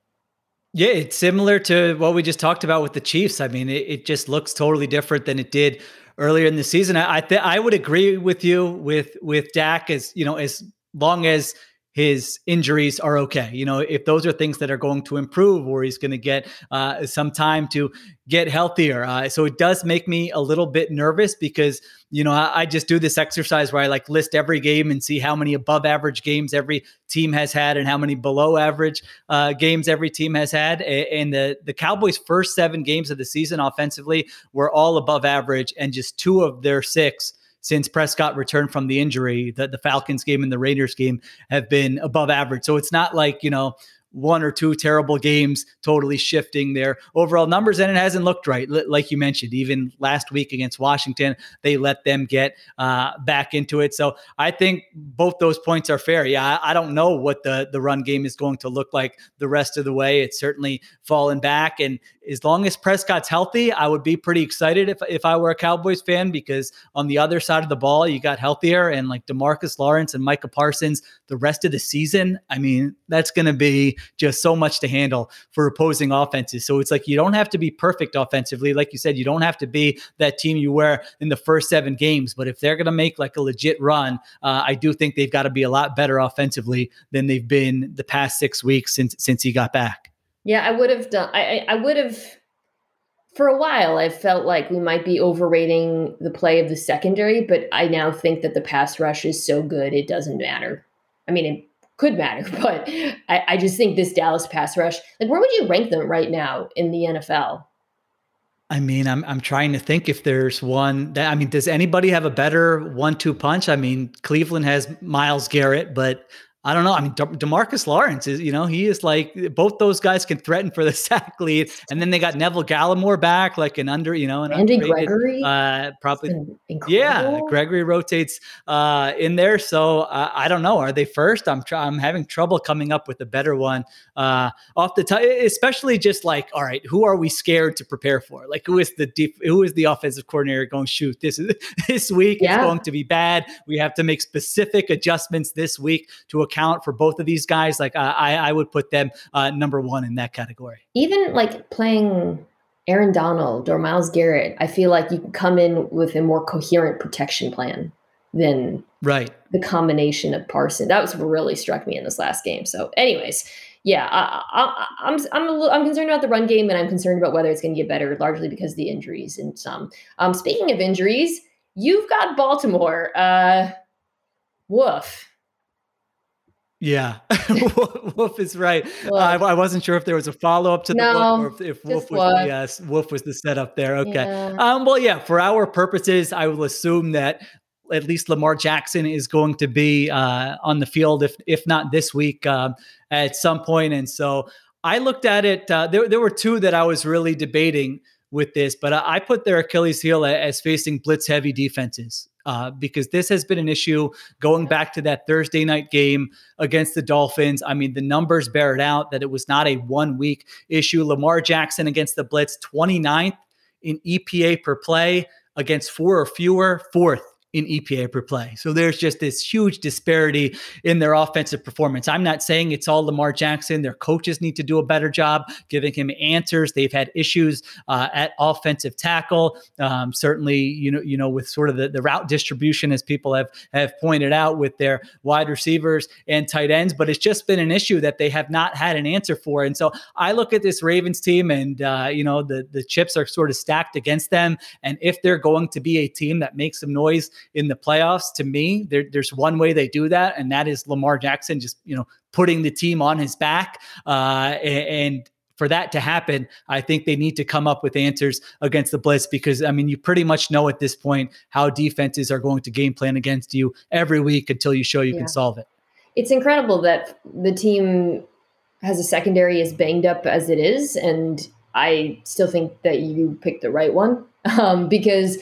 Yeah, it's similar to what we just talked about with the Chiefs. I mean, it, it just looks totally different than it did earlier in the season. I I, th- I would agree with you with with Dak as you know as long as his injuries are okay. You know, if those are things that are going to improve or he's going to get uh, some time to get healthier. Uh, so it does make me a little bit nervous because, you know, I, I, just do this exercise where I like list every game and see how many above average games every team has had and how many below average uh, games every team has had. And the, the Cowboys' first seven games of the season offensively were all above average, and just two of their six since Prescott returned from the injury, the, the Falcons game and the Raiders game have been above average. So it's not like, you know, one or two terrible games totally shifting their overall numbers and it hasn't looked right. Like you mentioned even last week against washington they let them get uh, back into it. So i think both those points are fair. Yeah I, I, don't know what the the run game is going to look like the rest of the way. It's certainly fallen back and as long as prescott's healthy i would be pretty excited if, if i were a cowboys fan because on the other side of the ball you got healthier and like demarcus lawrence and micah parsons the rest of the season i mean that's going to be just so much to handle for opposing offenses. So it's like you don't have to be perfect offensively. Like you said, you don't have to be that team you were in the first seven games. But if they're going to make like a legit run, uh, I do think they've got to be a lot better offensively than they've been the past six weeks since since he got back. Yeah, I would have done. I I would have for a while I felt like we might be overrating the play of the secondary, but I now think that the pass rush is so good it doesn't matter. I mean, it could matter, but I, I just think this Dallas pass rush, like where would you rank them right now in the NFL? I mean, I'm I'm trying to think if there's one that I mean, does anybody have a better one-two punch? I mean, Cleveland has Myles Garrett, but I don't know. I mean, De- Demarcus Lawrence is, you know, he is like both those guys can threaten for the sack lead, and then they got Neville Gallimore back, like an under, you know, an Andy Gregory, uh, probably, yeah, Gregory rotates uh, in there. So uh, I don't know. Are they first? I'm try- I'm having trouble coming up with a better one uh, off the top, especially just like, all right, who are we scared to prepare for? Like, who is the deep, who is the offensive coordinator going to shoot this this week? Yeah. It's going to be bad. We have to make specific adjustments this week to a account for both of these guys, like I, I would put them uh, number one in that category. Even like playing Aaron Donald or Myles Garrett, I feel like you can come in with a more coherent protection plan than right the combination of Parson. That was really struck me in this last game. So, anyways, yeah, I, am I'm I'm, a little, I'm concerned about the run game, and I'm concerned about whether it's going to get better, largely because of the injuries and some. Um, speaking of injuries, you've got Baltimore. Uh, woof. Yeah, Wolf is right. I, I, wasn't sure if there was a follow up to the no, Wolf or if, if Wolf was yes, Wolf was the setup there. Okay. Yeah. Um, well, yeah, for our purposes, I will assume that at least Lamar Jackson is going to be uh, on the field, if if not this week, uh, at some point. And so I looked at it. Uh, there, there were two that I was really debating with this, but I, put their Achilles heel as facing blitz heavy defenses uh, because this has been an issue going back to that Thursday night game against the Dolphins. I mean, the numbers bear it out that it was not a one week issue. Lamar Jackson against the Blitz, 29th in EPA per play against four or fewer, fourth in EPA per play. So there's just this huge disparity in their offensive performance. I'm not saying it's all Lamar Jackson. Their coaches need to do a better job giving him answers. They've had issues uh, at offensive tackle. Um, certainly, you know, you know, with sort of the, the route distribution, as people have have pointed out, with their wide receivers and tight ends. But it's just been an issue that they have not had an answer for. And so I look at this Ravens team, and uh, you know, the the chips are sort of stacked against them. And if they're going to be a team that makes some noise in the playoffs, to me, there, there's one way they do that, and that is Lamar Jackson just you know putting the team on his back uh, and for that to happen, I think they need to come up with answers against the blitz because I mean, you pretty much know at this point how defenses are going to game plan against you every week until you show you yeah. can solve it. It's incredible that the team has a secondary as banged up as it is, and I still think that you picked the right one um, because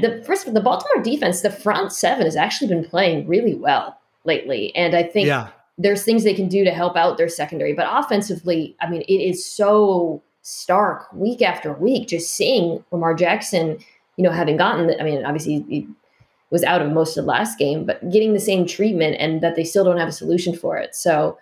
the first the Baltimore defense, the front seven has actually been playing really well lately, and I think yeah. there's things they can do to help out their secondary. But offensively, I mean, it is so stark week after week. Just seeing Lamar Jackson, you know, having gotten, I mean, obviously he was out of most of the last game, but getting the same treatment, and that they still don't have a solution for it. So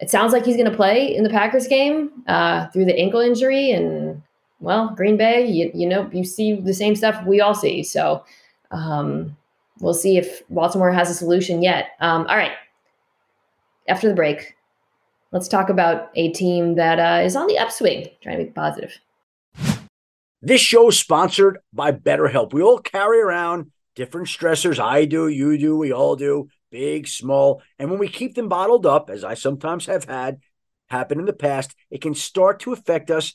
it sounds like he's going to play in the Packers game uh, through the ankle injury, and well, Green Bay, you, you know, you see the same stuff we all see. So um, we'll see if Baltimore has a solution yet. Um, all right. After the break, let's talk about a team that uh, is on the upswing, trying to be positive. This show is sponsored by BetterHelp. We all carry around different stressors. I do, you do, we all do, big, small. And when we keep them bottled up, as I sometimes have had happen in the past, it can start to affect us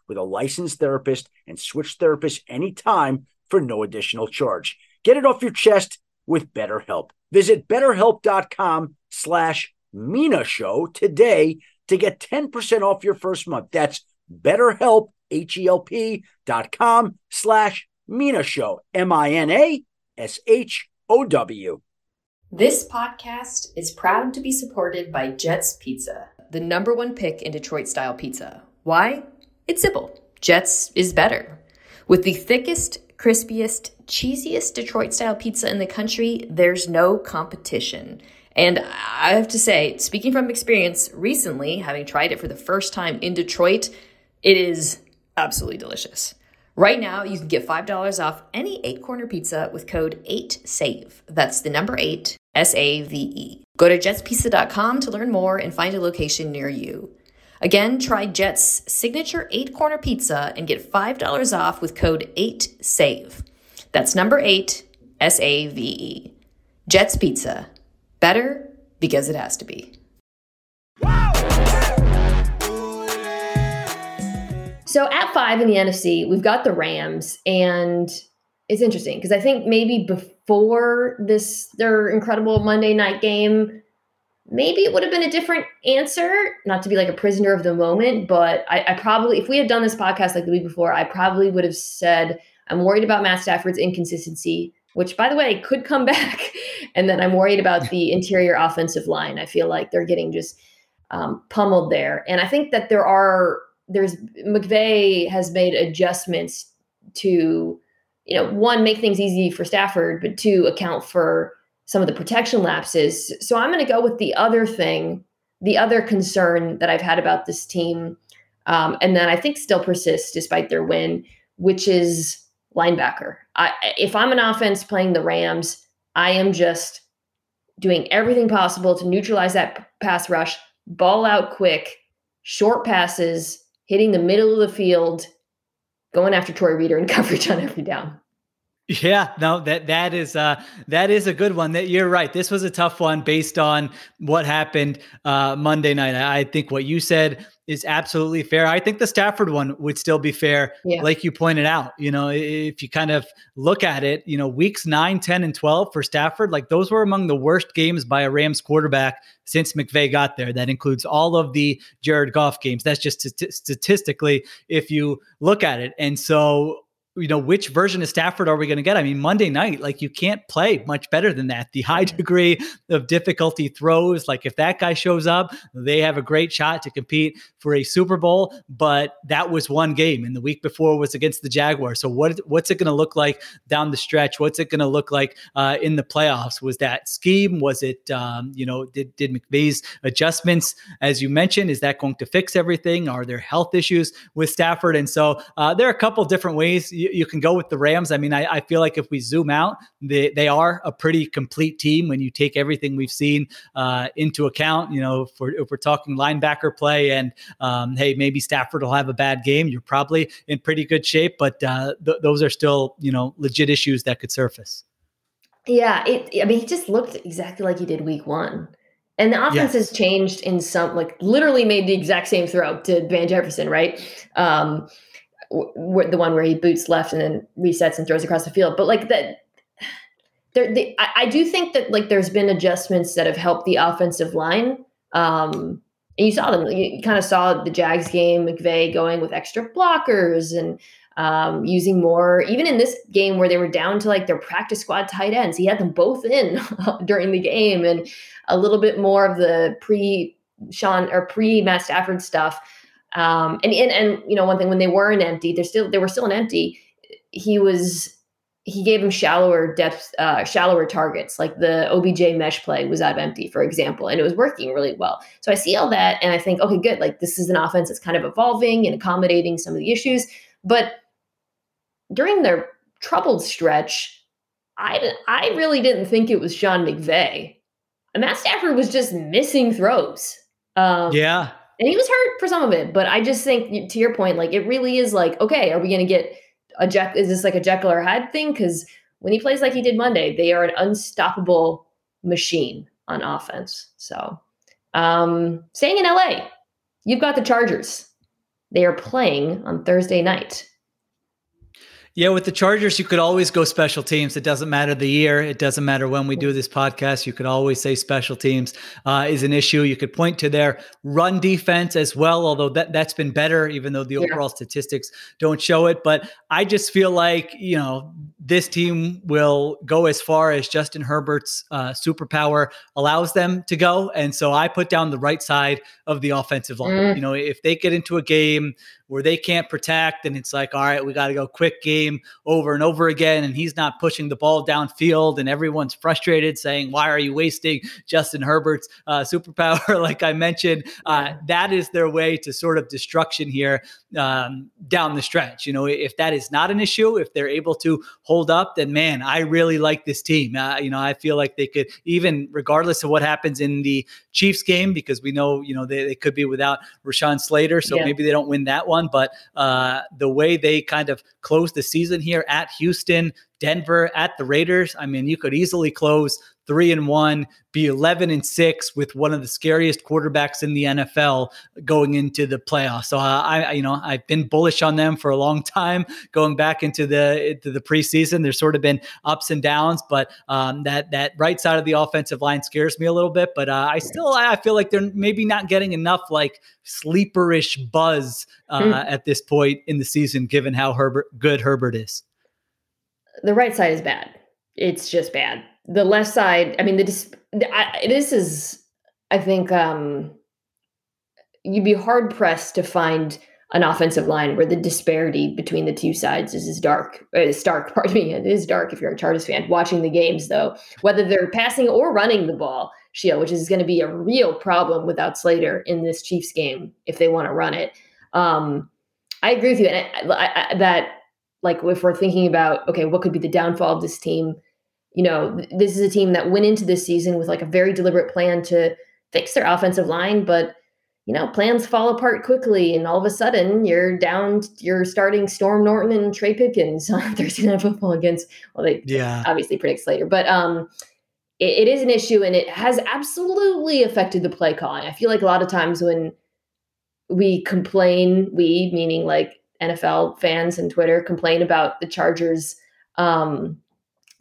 with a licensed therapist and switch therapists anytime for no additional charge. Get it off your chest with BetterHelp. Visit betterhelp.com slash Mina Show today to get 10% off your first month. That's betterhelp, H-E-L-P dot com slash Mina Show, M-I-N-A-S-H-O-W. This podcast is proud to be supported by Jets Pizza, the number one pick in Detroit style pizza. Why? It's simple. Jets is better. With the thickest, crispiest, cheesiest Detroit style pizza in the country, there's no competition. And I have to say, speaking from experience recently, having tried it for the first time in Detroit, it is absolutely delicious. Right now, you can get $5 off any eight corner pizza with code 8SAVE. That's the number eight, S A V E. Go to jetspizza.com to learn more and find a location near you. Again, try Jet's signature eight corner pizza and get $5 off with code 8SAVE. That's number eight, S A V E. Jet's Pizza. Better because it has to be. So at five in the NFC, we've got the Rams, and it's interesting because I think maybe before this their incredible Monday night game, maybe it would have been a different answer. Not to be like a prisoner of the moment, but I, I probably, if we had done this podcast like the week before, I probably would have said, I'm worried about Matt Stafford's inconsistency, which by the way could come back. and then I'm worried about the interior offensive line. I feel like they're getting just um, pummeled there. And I think that there are, there's, McVay has made adjustments to, you know, one, make things easy for Stafford, but two, account for some of the protection lapses. So I'm going to go with the other thing, the other concern that I've had about this team, um, and that I think still persists despite their win, which is linebacker. I, if I'm an offense playing the Rams, I am just doing everything possible to neutralize that pass rush, ball out quick, short passes, hitting the middle of the field, going after Troy Reeder in coverage on every down. Yeah, no, that that is uh that is a good one. That you're right. This was a tough one based on what happened uh Monday night. I think what you said is absolutely fair. I think the Stafford one would still be fair, yeah. like you pointed out. You know, if you kind of look at it, you know, weeks 9, 10, and 12 for Stafford, like those were among the worst games by a Rams quarterback since McVay got there. That includes all of the Jared Goff games. That's just st- statistically, if you look at it. And so you know, which version of Stafford are we going to get? I mean, Monday night, like you can't play much better than that. The high degree of difficulty throws, like if that guy shows up, they have a great shot to compete for a Super Bowl. But that was one game, and the week before was against the Jaguars. So what what's it going to look like down the stretch? What's it going to look like uh, in the playoffs? Was that scheme? Was it um, you know did did McVay's adjustments, as you mentioned, is that going to fix everything? Are there health issues with Stafford? And so uh, there are a couple different ways you, you, can go with the Rams. I mean, I, I, feel like if we zoom out, they, they are a pretty complete team when you take everything we've seen uh, into account. You know, if we're, if we're talking linebacker play and um, hey, maybe Stafford will have a bad game, you're probably in pretty good shape. But uh, th- those are still, you know, legit issues that could surface. Yeah, it. I mean, he just looked exactly like he did week one. And the offense yes. has changed in some, like literally made the exact same throw to Van Jefferson, right? Um, w- the one where he boots left and then resets and throws across the field. But like that, there, the, I, I, do think that like there's been adjustments that have helped the offensive line. Um, and you saw them. You, kind of saw the Jags game, McVay going with extra blockers and um, using more. Even in this game where they were down to like their practice squad tight ends, he had them both in during the game, and a little bit more of the pre Sean or pre Matt Stafford stuff. Um, and, and and you know one thing when they were in empty, they're still they were still in empty. He was he gave him shallower depth, uh, shallower targets. Like the OBJ mesh play was out of empty, for example, and it was working really well. So I see all that, and I think, okay, good. Like this is an offense that's kind of evolving and accommodating some of the issues. But during their troubled stretch, I I really didn't think it was Sean McVay. Matt Stafford was just missing throws. Um, yeah. And he was hurt for some of it, but I just think to your point, like it really is like, okay, are we going to get a Jekyll? Is this like a Jekyll or Hyde thing? Because when he plays like he did Monday, they are an unstoppable machine on offense. So, um, staying in LA, you've got the Chargers. They are playing on Thursday night. Yeah, with the Chargers, you could always go special teams. It doesn't matter the year. It doesn't matter when we do this podcast. You could always say special teams uh, is an issue. You could point to their run defense as well, although that, that's been better, even though the yeah. overall statistics don't show it. But I just feel like, you know, this team will go as far as Justin Herbert's uh, superpower allows them to go. And so I put down the right side of the offensive line. Mm. You know, if they get into a game where they can't protect and it's like, all right, we got to go quick game over and over again. And he's not pushing the ball downfield and everyone's frustrated saying, why are you wasting Justin Herbert's uh, superpower? like I mentioned, uh, that is their way to sort of destruction here um, down the stretch. You know, if that is not an issue, if they're able to hold up, then man, I really like this team. Uh, you know, I feel like they could, even regardless of what happens in the Chiefs game, because we know, you know, they, they could be without Rashawn Slater. So yeah. maybe they don't win that one. But uh, the way they kind of closed the season here at Houston, Denver, at the Raiders, I mean, you could easily close three and one, be 11 and six with one of the scariest quarterbacks in the NFL going into the playoffs. So uh, I, you know, I've been bullish on them for a long time going back into the into the preseason. There's sort of been ups and downs, but um, that that right side of the offensive line scares me a little bit. But uh, I still I feel like they're maybe not getting enough like sleeperish buzz uh, mm. at this point in the season, given how Herbert good Herbert is. The right side is bad. It's just bad the left side, I mean, the, I, this is, I think, um, you'd be hard pressed to find an offensive line where the disparity between the two sides is as dark, uh, stark. Pardon me, it is dark if you're a Chargers fan. Watching the games, though, whether they're passing or running the ball, Sheil, which is going to be a real problem without Slater in this Chiefs game if they want to run it. Um, I agree with you, and I, I, that like if we're thinking about okay, what could be the downfall of this team? You know, this is a team that went into this season with like a very deliberate plan to fix their offensive line, but you know, plans fall apart quickly, and all of a sudden you're down. You're starting Storm Norton and Trey Pipkins on Thursday Night Football against. Well, they yeah. obviously predict Slater, but um, it, it is an issue, and it has absolutely affected the play calling. I feel like a lot of times when we complain, we meaning like NFL fans and Twitter complain about the Chargers um,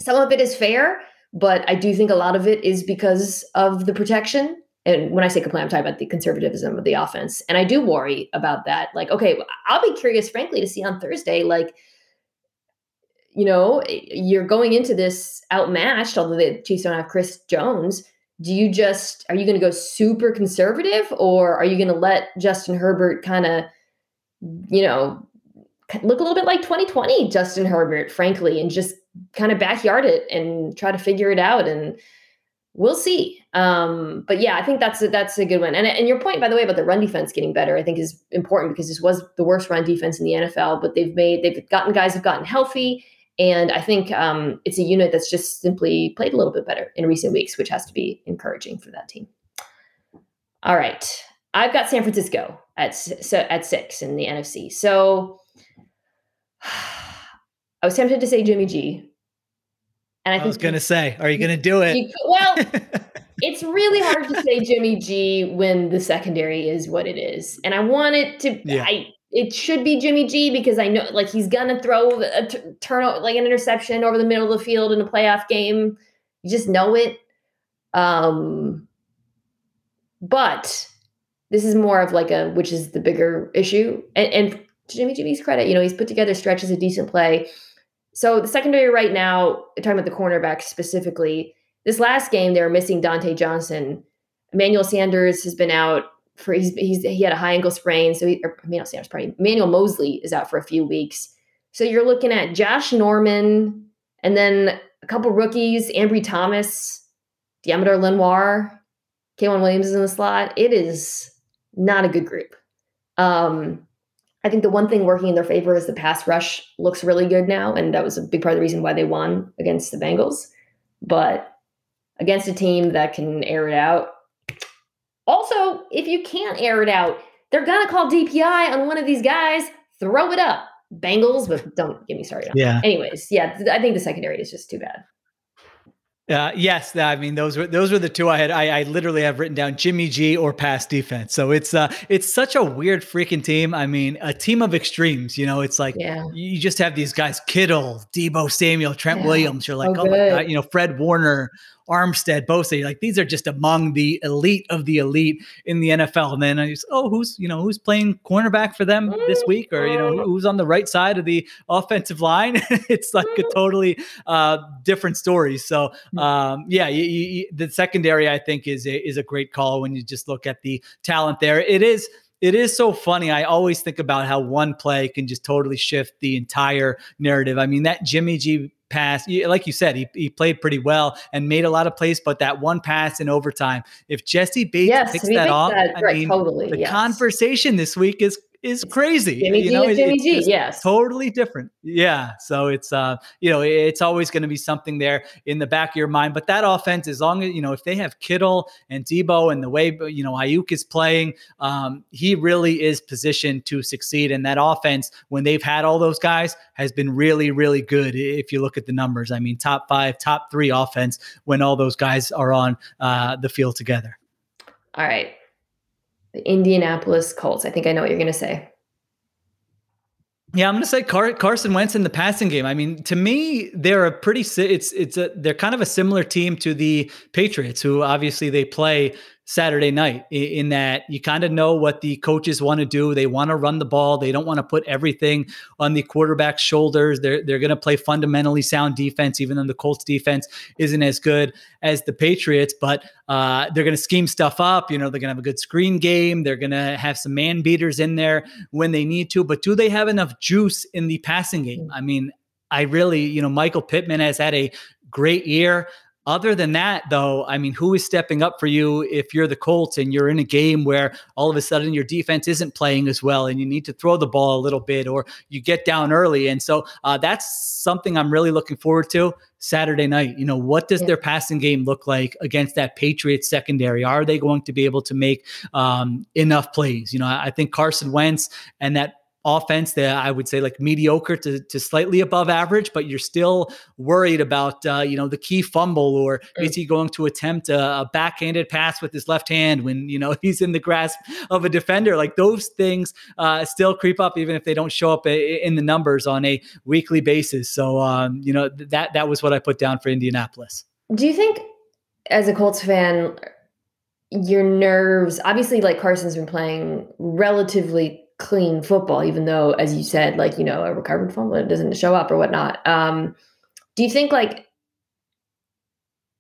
some of it is fair, but I do think a lot of it is because of the protection. And when I say complain, I'm talking about the conservatism of the offense. And I do worry about that. Like, okay, I'll be curious, frankly, to see on Thursday, like, you know, you're going into this outmatched, although the Chiefs don't have Chris Jones. Do you just are you going to go super conservative or are you going to let Justin Herbert kind of, you know, look a little bit like 2020 Justin Herbert, frankly, and just kind of backyard it and try to figure it out and we'll see. Um, but yeah, I think that's a, that's a good one. And and your point, by the way, about the run defense getting better, I think is important because this was the worst run defense in the NFL. But they've made they've gotten guys have gotten healthy, and I think um, it's a unit that's just simply played a little bit better in recent weeks, which has to be encouraging for that team. All right, I've got San Francisco at at six in the NFC. So I was tempted to say Jimmy G and I, I was going to say, are you going to do it? You, well, it's really hard to say Jimmy G when the secondary is what it is. And I want it to, yeah. I, it should be Jimmy G because I know like he's going to throw a t- turn like an interception over the middle of the field in a playoff game. You just know it. Um, but this is more of like a, which is the bigger issue. And, and to Jimmy G's credit, you know, he's put together stretches of decent play. So the secondary right now, talking about the cornerback specifically, this last game they were missing Dontae Johnson. Emmanuel Sanders has been out for he's, he's he had a high ankle sprain, so he, or Emmanuel Sanders probably Emmanuel Moseley is out for a few weeks. So you're looking at Josh Norman and then a couple rookies, Ambry Thomas, Deommodore Lenoir, K'Waun Williams is in the slot. It is not a good group. Um, I think the one thing working in their favor is the pass rush looks really good now, and that was a big part of the reason why they won against the Bengals. But against a team that can air it out, also, if you can't air it out, they're gonna call DPI on one of these guys. Throw it up, Bengals, but don't get me started. yeah. Anyways, yeah, I think the secondary is just too bad. Uh, yes, I mean those were those were the two I had. I, I, literally have written down Jimmy G or pass defense. So it's uh it's such a weird freaking team. I mean, a team of extremes. You know, it's like yeah. you just have these guys: Kittle, Deebo Samuel, Trent yeah. Williams. You're like, oh, oh my god, you know, Fred Warner, Armstead, Bosa. Like these are just among the elite of the elite in the NFL. And then I just, oh, who's you know who's playing cornerback for them this week, or you know mm-hmm. who's on the right side of the offensive line? it's like a mm-hmm. totally uh, different story. So mm. um, yeah, you, you, the secondary I think is a, is a great call when you just look at the talent there. It is it is so funny. I always think about how one play can just totally shift the entire narrative. I mean, that Jimmy G pass, like you said, he, he played pretty well and made a lot of plays, but that one pass in overtime, if Jessie Bates yes, picks that off, that, I right, mean, totally, the yes. conversation this week is is crazy. Jimmy you know, G Jimmy G, yes. Totally different. Yeah. So it's uh, you know, it's always going to be something there in the back of your mind. But that offense, as long as you know, if they have Kittle and Deebo and the way you know Aiyuk is playing, um, he really is positioned to succeed. And that offense, when they've had all those guys, has been really, really good. If you look at the numbers, I mean, top five, top three offense when all those guys are on uh, the field together. All right the Indianapolis Colts. I think I know what you're going to say. Yeah, I'm going to say Car- Carson Wentz in the passing game. I mean, to me, they're a pretty it's it's a they're kind of a similar team to the Patriots, who obviously they play Saturday night in that you kind of know what the coaches want to do. They want to run the ball. They don't want to put everything on the quarterback's shoulders. They're they're going to play fundamentally sound defense, even though the Colts defense isn't as good as the Patriots. But uh, they're going to scheme stuff up. You know, they're going to have a good screen game. They're going to have some man beaters in there when they need to. But do they have enough juice in the passing game? I mean, I really, you know, Michael Pittman has had a great year. Other than that, though, I mean, who is stepping up for you if you're the Colts and you're in a game where all of a sudden your defense isn't playing as well and you need to throw the ball a little bit or you get down early? And so uh, that's something I'm really looking forward to Saturday night. You know, what does yeah. their passing game look like against that Patriots secondary? Are they going to be able to make um, enough plays? You know, I think Carson Wentz and that offense that I would say like mediocre to, to slightly above average, but you're still worried about, uh, you know, the key fumble or is he going to attempt a, a, backhanded pass with his left hand when, you know, he's in the grasp of a defender? Like those things uh, still creep up, even if they don't show up a, in the numbers on a weekly basis. So, um, you know, that, that was what I put down for Indianapolis. Do you think as a Colts fan, your nerves, obviously like Carson's been playing relatively clean football, even though, as you said, like, you know, a recovered fumble doesn't show up or whatnot. Um, do you think like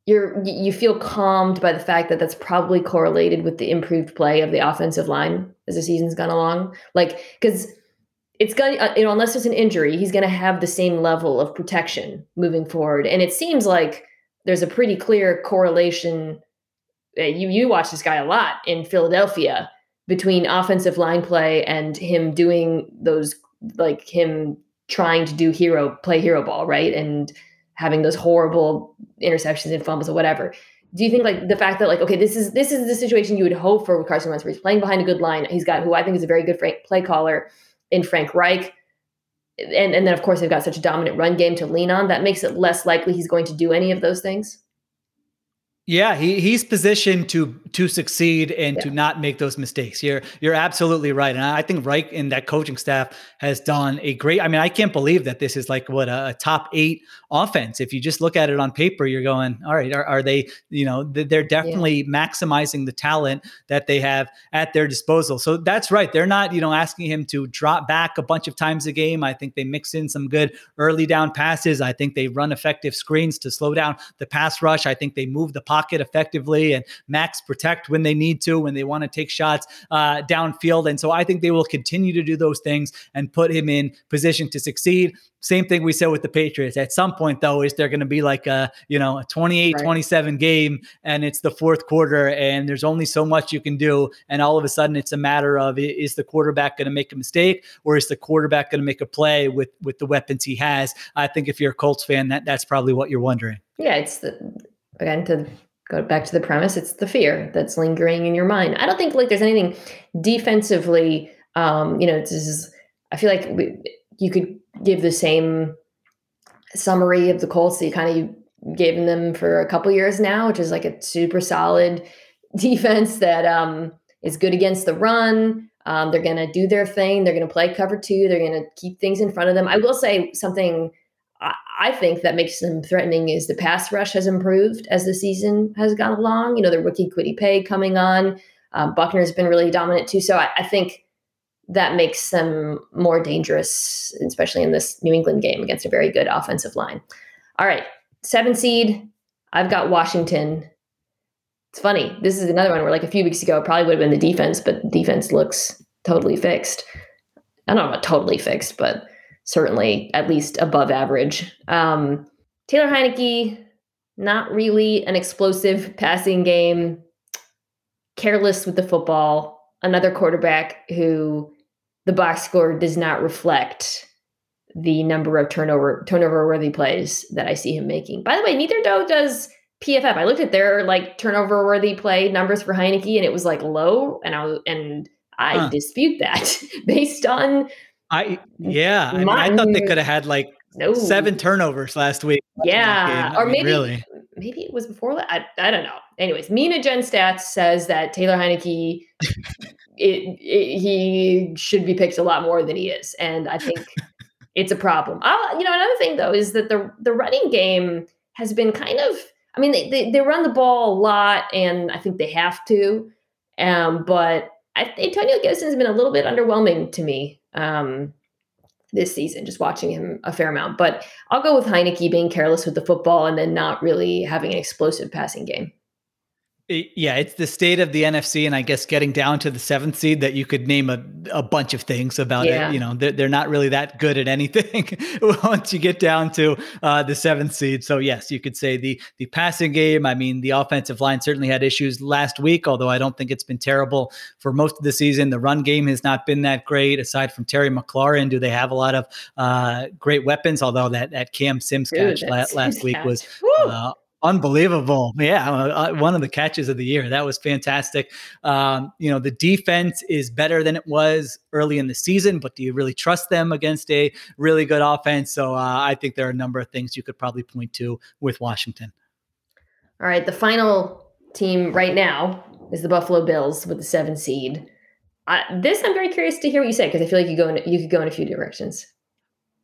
you're you feel calmed by the fact that that's probably correlated with the improved play of the offensive line as the season's gone along? Like, because it's going to, uh, you know, unless there's an injury, he's going to have the same level of protection moving forward. And it seems like there's a pretty clear correlation. Uh, you you watch this guy a lot in Philadelphia between offensive line play and him doing those like him trying to do hero play hero ball, right? And having those horrible interceptions and fumbles or whatever. Do you think like the fact that like okay this is this is the situation you would hope for with Carson Wentz where he's playing behind a good line he's got who I think is a very good play caller in Frank Reich and and then of course they've got such a dominant run game to lean on that makes it less likely he's going to do any of those things. Yeah, he, he's positioned to to succeed and yeah. to not make those mistakes. You're you're absolutely right, and I think Reich and that coaching staff has done a great. I mean, I can't believe that this is like what a, a top eight offense. If you just look at it on paper, you're going, all right, are, are they? You know, they're definitely yeah. maximizing the talent that they have at their disposal. So that's right. They're not you know asking him to drop back a bunch of times a game. I think they mix in some good early down passes. I think they run effective screens to slow down the pass rush. I think they move the pocket pocket effectively and max protect when they need to, when they want to take shots uh, downfield. And so I think they will continue to do those things and put him in position to succeed. Same thing we said with the Patriots. At some point, though, is there going to be like a, you know, a 28 right. 27 game and it's the fourth quarter and there's only so much you can do. And all of a sudden, it's a matter of is the quarterback going to make a mistake or is the quarterback going to make a play with, with the weapons he has? I think if you're a Colts fan, that, that's probably what you're wondering. Yeah, it's the, again, to go back to the premise it's the fear that's lingering in your mind. I don't think like there's anything defensively um you know this is i feel like we, you could give the same summary of the colts that you kind of given them for a couple years now which is like a super solid defense that um is good against the run. Um, they're going to do their thing. They're going to play cover two. They're going to keep things in front of them. I will say something I think that makes them threatening is the pass rush has improved as the season has gone along. You know, the rookie Kwity Paye coming on. Um, Buckner's been really dominant too. So I, I, think that makes them more dangerous, especially in this New England game against a very good offensive line. All right, seven seed. I've got Washington. It's funny. This is another one where, like a few weeks ago, it probably would have been the defense, but defense looks totally fixed. I don't know about totally fixed, but certainly at least above average. Um, Taylor Heinicke, not really an explosive passing game, careless with the football. Another quarterback who the box score does not reflect the number of turnover turnover worthy plays that I see him making. By the way, neither do does PFF. I looked at their like turnover worthy play numbers for Heinicke and it was like low, and I and I huh. dispute that based on I yeah, I, mean, I thought they could have had like no. seven turnovers last week. Yeah, or mean, maybe really. maybe it was before. I, I don't know. Anyways, Mina Gen Stats says that Taylor Heinicke, it, it, he should be picked a lot more than he is, and I think it's a problem. I'll, you know, another thing though is that the the running game has been kind of. I mean, they, they, they run the ball a lot, and I think they have to. Um, but I, Antonio Gibson has been a little bit underwhelming to me um, this season, just watching him a fair amount. But I'll go with Heinicke being careless with the football and then not really having an explosive passing game. Yeah, it's the state of the NFC, and I guess getting down to the seventh seed that you could name a, a bunch of things about yeah. it. You know, they're, they're not really that good at anything once you get down to uh, the seventh seed. So yes, you could say the the passing game. I mean, the offensive line certainly had issues last week, although I don't think it's been terrible for most of the season. The run game has not been that great, aside from Terry McLaurin. Do they have a lot of uh, great weapons? Although that that Cam Sims Dude, catch last, last week was uh, Unbelievable. Yeah. Uh, uh, one of the catches of the year. That was fantastic. Um, you know, the defense is better than it was early in the season, but do you really trust them against a really good offense? So uh, I think there are a number of things you could probably point to with Washington. All right. The final team right now is the Buffalo Bills with the seven seed. Uh, this I'm very curious to hear what you say because I feel like you go in, you could go in a few directions.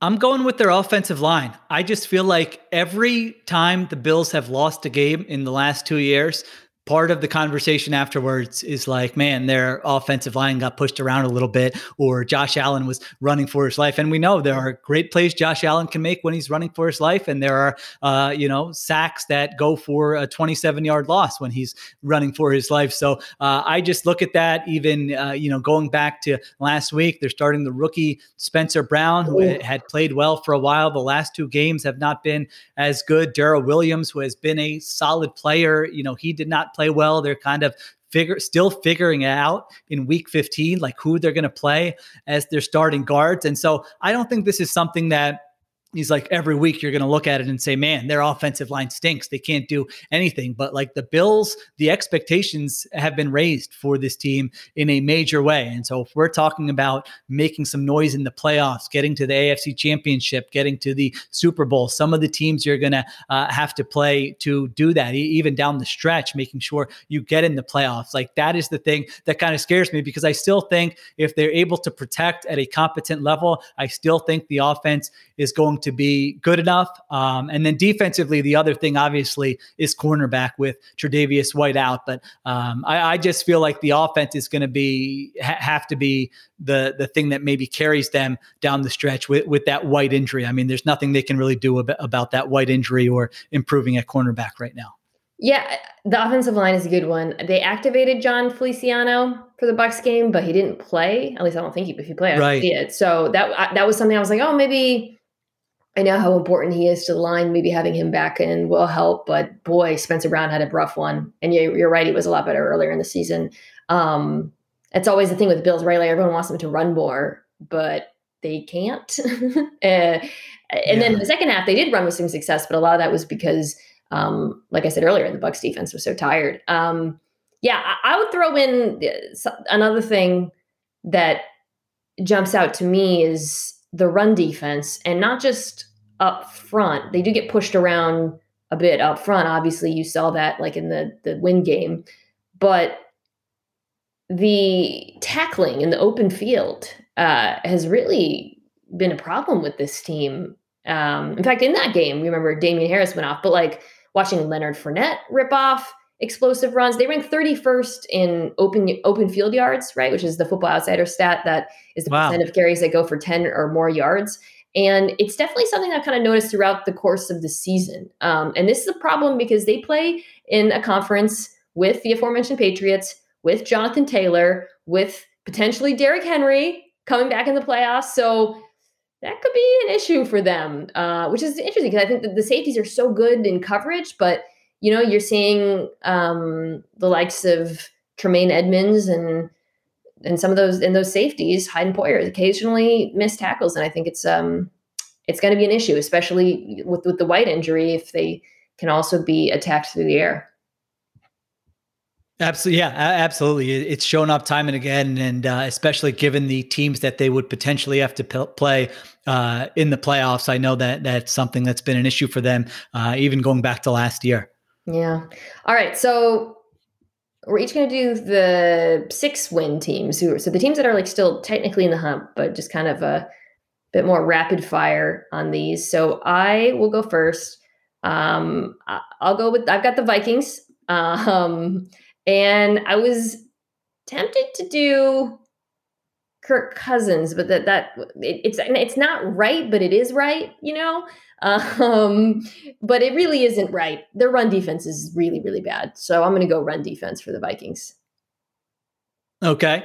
I'm going with their offensive line. I just feel like every time the Bills have lost a game in the last two years, part of the conversation afterwards is like, man, their offensive line got pushed around a little bit, or Josh Allen was running for his life. And we know there are great plays Josh Allen can make when he's running for his life, and there are, uh, you know, sacks that go for a 27 yard loss when he's running for his life. So uh, I just look at that. Even uh, you know, going back to last week, they're starting the rookie Spencer Brown, who had played well for a while. The last two games have not been as good. Daryl Williams, who has been a solid player, you know, he did not play well. They're kind of figure still figuring it out in week 15 like who they're going to play as their starting guards and so i don't think this is something that he's like every week you're going to look at it and say man their offensive line stinks. They can't do anything. But like the bills the expectations have been raised for this team in a major way. And so if we're talking about making some noise in the playoffs getting to the afc championship getting to the super bowl some of the teams you're going to uh, have to play to do that even down the stretch making sure you get in the playoffs. Like that is the thing that kind of scares me because i still think if they're able to protect at a competent level i still think the offense is going to be good enough. Um, and then defensively, the other thing obviously is cornerback with Tre'Davious White out. But um, I, I, just feel like the offense is going to be ha- have to be the the thing that maybe carries them down the stretch with with that White injury. I mean, there's nothing they can really do ab- about that White injury or improving at cornerback right now. Yeah, the offensive line is a good one. They activated Jon Feliciano for the Bucs game, but he didn't play. At least I don't think he. If he played, I right. it. So that that was something I was like, oh, maybe I know how important he is to the line. Maybe having him back in will help. But boy, Spencer Brown had a rough one, and you're right. He was a lot better earlier in the season. Um, it's always the thing with Bills, right? Like everyone wants them to run more, but they can't. uh, and yeah. then the second half, they did run with some success, but a lot of that was because um, like I said earlier, the Bucs defense was so tired. Um, yeah, I, I, would throw in uh, another thing that jumps out to me is the run defense, and not just up front. They do get pushed around a bit up front. Obviously, you saw that like in the the win game, but the tackling in the open field uh, has really been a problem with this team. Um, in fact, in that game, we remember Damien Harris went off, but like watching Leonard Fournette rip off explosive runs. They rank 31st in open open field yards, right? Which is the football outsider stat that is the wow. percent of carries that go for 10 or more yards. And it's definitely something I've kind of noticed throughout the course of the season. Um, and this is a problem because they play in a conference with the aforementioned Patriots, with Jonathan Taylor, with potentially Derrick Henry coming back in the playoffs. So that could be an issue for them, uh, which is interesting because I think that the safeties are so good in coverage, but you know, you're seeing um, the likes of Tremaine Edmunds and and some of those and those safeties, Hyde and Poyer, occasionally miss tackles, and I think it's um it's going to be an issue, especially with with the White injury, if they can also be attacked through the air. Absolutely, yeah, absolutely. It's shown up time and again, and uh, especially given the teams that they would potentially have to p- play uh, in the playoffs. I know that that's something that's been an issue for them, uh, even going back to last year. Yeah. All right. So we're each going to do the six win teams. Who so the teams that are like still technically in the hump, but just kind of a bit more rapid fire on these. So I will go first. Um, I'll go with I've got the Vikings. Um, and I was tempted to do Kirk Cousins, but that that it, it's it's not right, but it is right, you know. Um, but it really isn't right. Their run defense is really really bad, so I'm going to go run defense for the Vikings. Okay,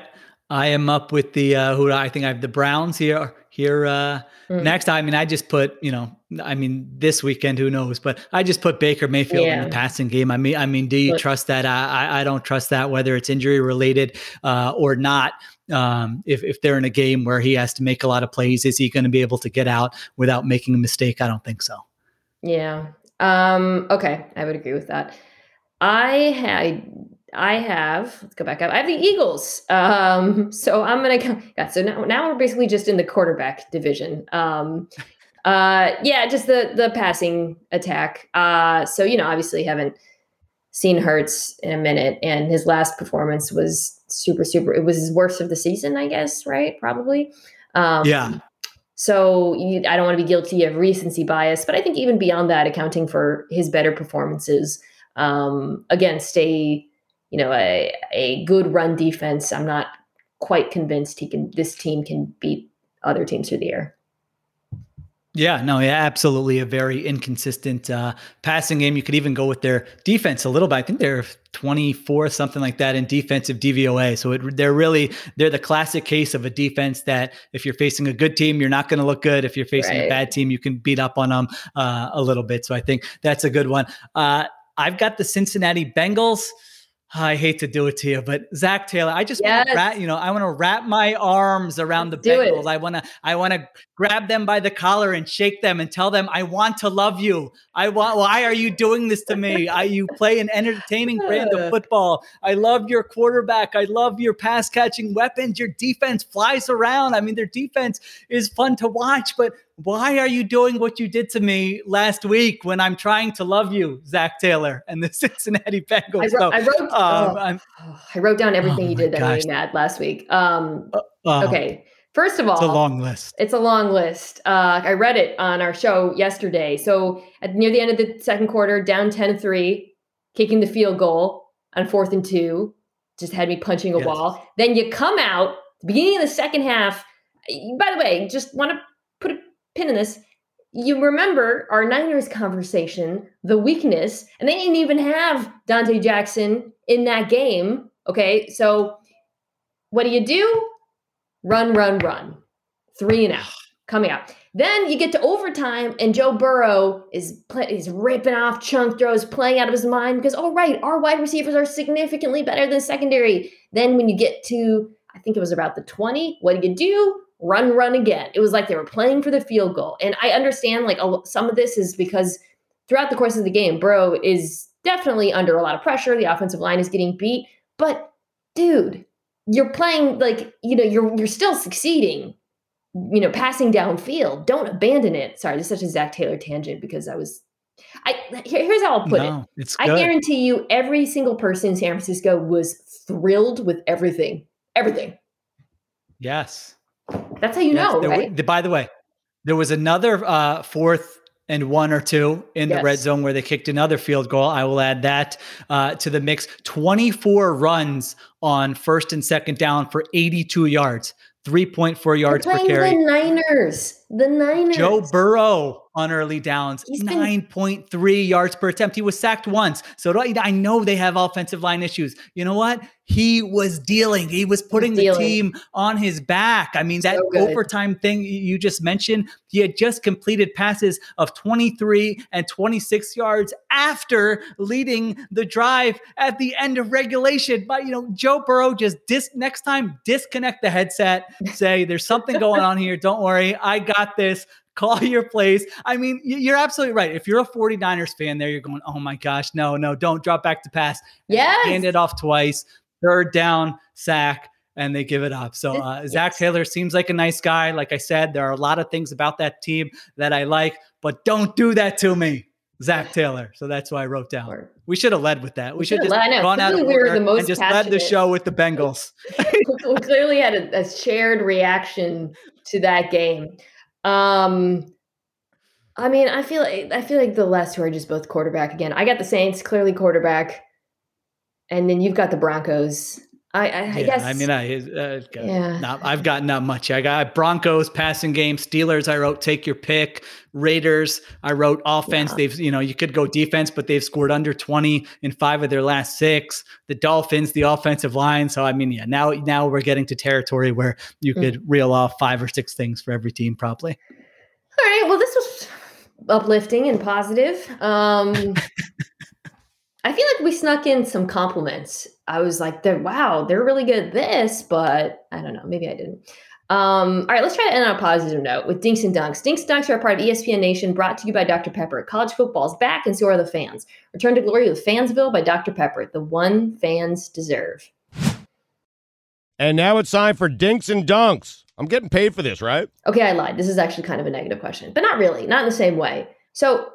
I am up with the uh, who I think I have the Browns here here uh, mm. next. I mean, I just put you know, I mean, this weekend, who knows? But I just put Baker Mayfield yeah. in the passing game. I mean, I mean, do you but, trust that? I I don't trust that whether it's injury related uh, or not. Um, if if they're in a game where he has to make a lot of plays, is he going to be able to get out without making a mistake? I don't think so. Yeah. Um, okay, I would agree with that. I had I have, let's go back up. I have the Eagles. Um, so I'm gonna go. Yeah, so now now we're basically just in the quarterback division. Um, uh, yeah, just the the passing attack. Uh, so you know, obviously haven't seen Hurts in a minute, and his last performance was super super. It was his worst of the season, I guess. Right? Probably. Um, yeah. So you, I don't want to be guilty of recency bias, but I think even beyond that, accounting for his better performances um, against a you know, a, a good run defense, I'm not quite convinced he can this team can beat other teams through the air. Yeah, no, yeah, absolutely. A very inconsistent uh, passing game. You could even go with their defense a little bit. I think they're 24, something like that in defensive DVOA. So it, they're really they're the classic case of a defense that if you're facing a good team, you're not going to look good. If you're facing right. a bad team, you can beat up on them uh, a little bit. So I think that's a good one. Uh, I've got the Cincinnati Bengals. Oh, I hate to do it to you, but Zac Taylor, I just yes. want to wrap, you know, I want to wrap my arms around Let's the Bengals. I want to, I want to grab them by the collar and shake them and tell them, I want to love you. I want, why are you doing this to me? I, you play an entertaining brand of football. I love your quarterback. I love your pass catching weapons. Your defense flies around. I mean, their defense is fun to watch, but why are you doing what you did to me last week when I'm trying to love you, Zac Taylor and the Cincinnati Bengals? I wrote, so, I, wrote um, oh, I wrote down everything oh you did that made me mad last week. Um, uh, uh, okay. First of all, it's a long list. It's a long list. Uh, I read it on our show yesterday. So at near the end of the second quarter, down 10 3, kicking the field goal on fourth and two, just had me punching a yes. wall. Then you come out, beginning of the second half. By the way, just want to pin in this. You remember our Niners conversation, the weakness, and they didn't even have Dante Jackson in that game. Okay. So what do you do? Run, run, run. Three and out. Coming out. Then you get to overtime, and Joe Burrow is is ripping off chunk throws, playing out of his mind because, oh, right, our wide receivers are significantly better than secondary. Then when you get to, I think it was about the 20, what do you do? Run, run again. It was like they were playing for the field goal. And I understand like a, some of this is because throughout the course of the game, Burrow is definitely under a lot of pressure. The offensive line is getting beat. But dude, you're playing like, you know, you're you're still succeeding, you know, passing downfield. Don't abandon it. Sorry, this is such a Zac Taylor tangent because I was I here, here's how I'll put no, it. I guarantee you every single person in San Francisco was thrilled with everything. Everything. Yes. That's how you yes, know, right? Were, by the way, there was another uh, fourth and one or two in yes. the red zone where they kicked another field goal. I will add that uh, to the mix. 24 runs on first and second down for 82 yards, 3.4 yards per carry. The Niners. The Niners. Joe Burrow on early downs, 9.3 yards per attempt. He was sacked once. So I know they have offensive line issues. You know what? He was dealing. He was putting the team on his back. I mean, that so overtime thing you just mentioned, he had just completed passes of 23 and 26 yards after leading the drive at the end of regulation. But, you know, Joe Burrow just dis- next time disconnect the headset, say, there's something going on here. Don't worry. I got this call your place. I mean, you're absolutely right. If you're a 49ers fan there, you're going, oh my gosh, no, no, don't drop back to pass. Yeah. Hand it off twice, third down, sack, and they give it up. So uh, Zac Taylor seems like a nice guy. Like I said, there are a lot of things about that team that I like, but don't do that to me. Zac Taylor. So that's why I wrote down. We should have led with that. We, we should have just gone out of we were the most and just passionate. led the show with the Bengals. we clearly had a, a shared reaction to that game. Um, I mean, I feel like I feel like the last two are just both quarterback again. I got the Saints clearly quarterback, and then you've got the Broncos. I, I, yeah, I guess. I mean, I uh, yeah. Not, I've got not much. I got Broncos passing game, Steelers. I wrote take your pick. Raiders. I wrote offense. Yeah. They've you know you could go defense, but they've scored under twenty in five of their last six. The Dolphins, the offensive line. So I mean, yeah. Now now we're getting to territory where you mm. could reel off five or six things for every team, probably. All right. Well, this was uplifting and positive. Um, I feel like we snuck in some compliments. I was like, they're, wow, they're really good at this, but I don't know. Maybe I didn't. Um, all right, let's try to end on a positive note with Dinks and Dunks. Dinks and Dunks are a part of ESPN Nation brought to you by Dr. Pepper. College football's back, and so are the fans. Return to glory with Fansville by Dr. Pepper, the one fans deserve. And now it's time for Dinks and Dunks. I'm getting paid for this, right? Okay, I lied. This is actually kind of a negative question, but not really, not in the same way. So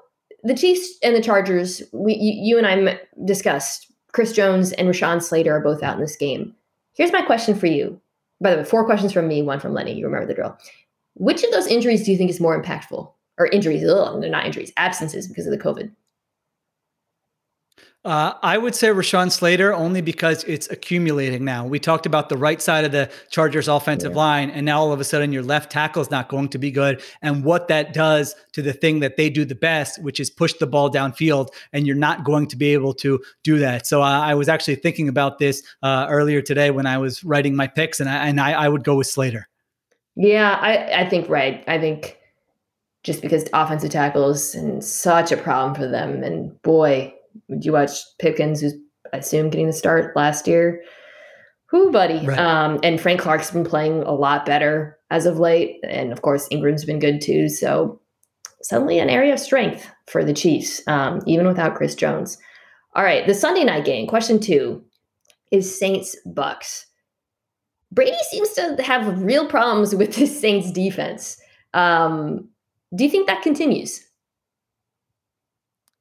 the Chiefs and the Chargers, we you, you and I discussed Chris Jones and Rashawn Slater are both out in this game. Here's my question for you. By the way, four questions from me, one from Lenny. You remember the drill. Which of those injuries do you think is more impactful? Or injuries? Ugh, they're not injuries, absences because of the COVID. Uh, I would say Rashawn Slater only because it's accumulating now. We talked about the right side of the Chargers offensive yeah. line, and now all of a sudden your left tackle is not going to be good. And what that does to the thing that they do the best, which is push the ball downfield, and you're not going to be able to do that. So uh, I was actually thinking about this uh, earlier today when I was writing my picks, and I, and I, I would go with Slater. Yeah, I, I think right. I think just because offensive tackle is such a problem for them, and boy, you watch Pipkins, who's I assume getting the start last year? Who, buddy? Right. Um, and Frank Clark's been playing a lot better as of late, and of course Ingram's been good too. So suddenly an area of strength for the Chiefs, um, even without Chris Jones. All right, the Sunday night game. Question two is Saints Bucs. Brady seems to have real problems with this Saints defense. Um, do you think that continues?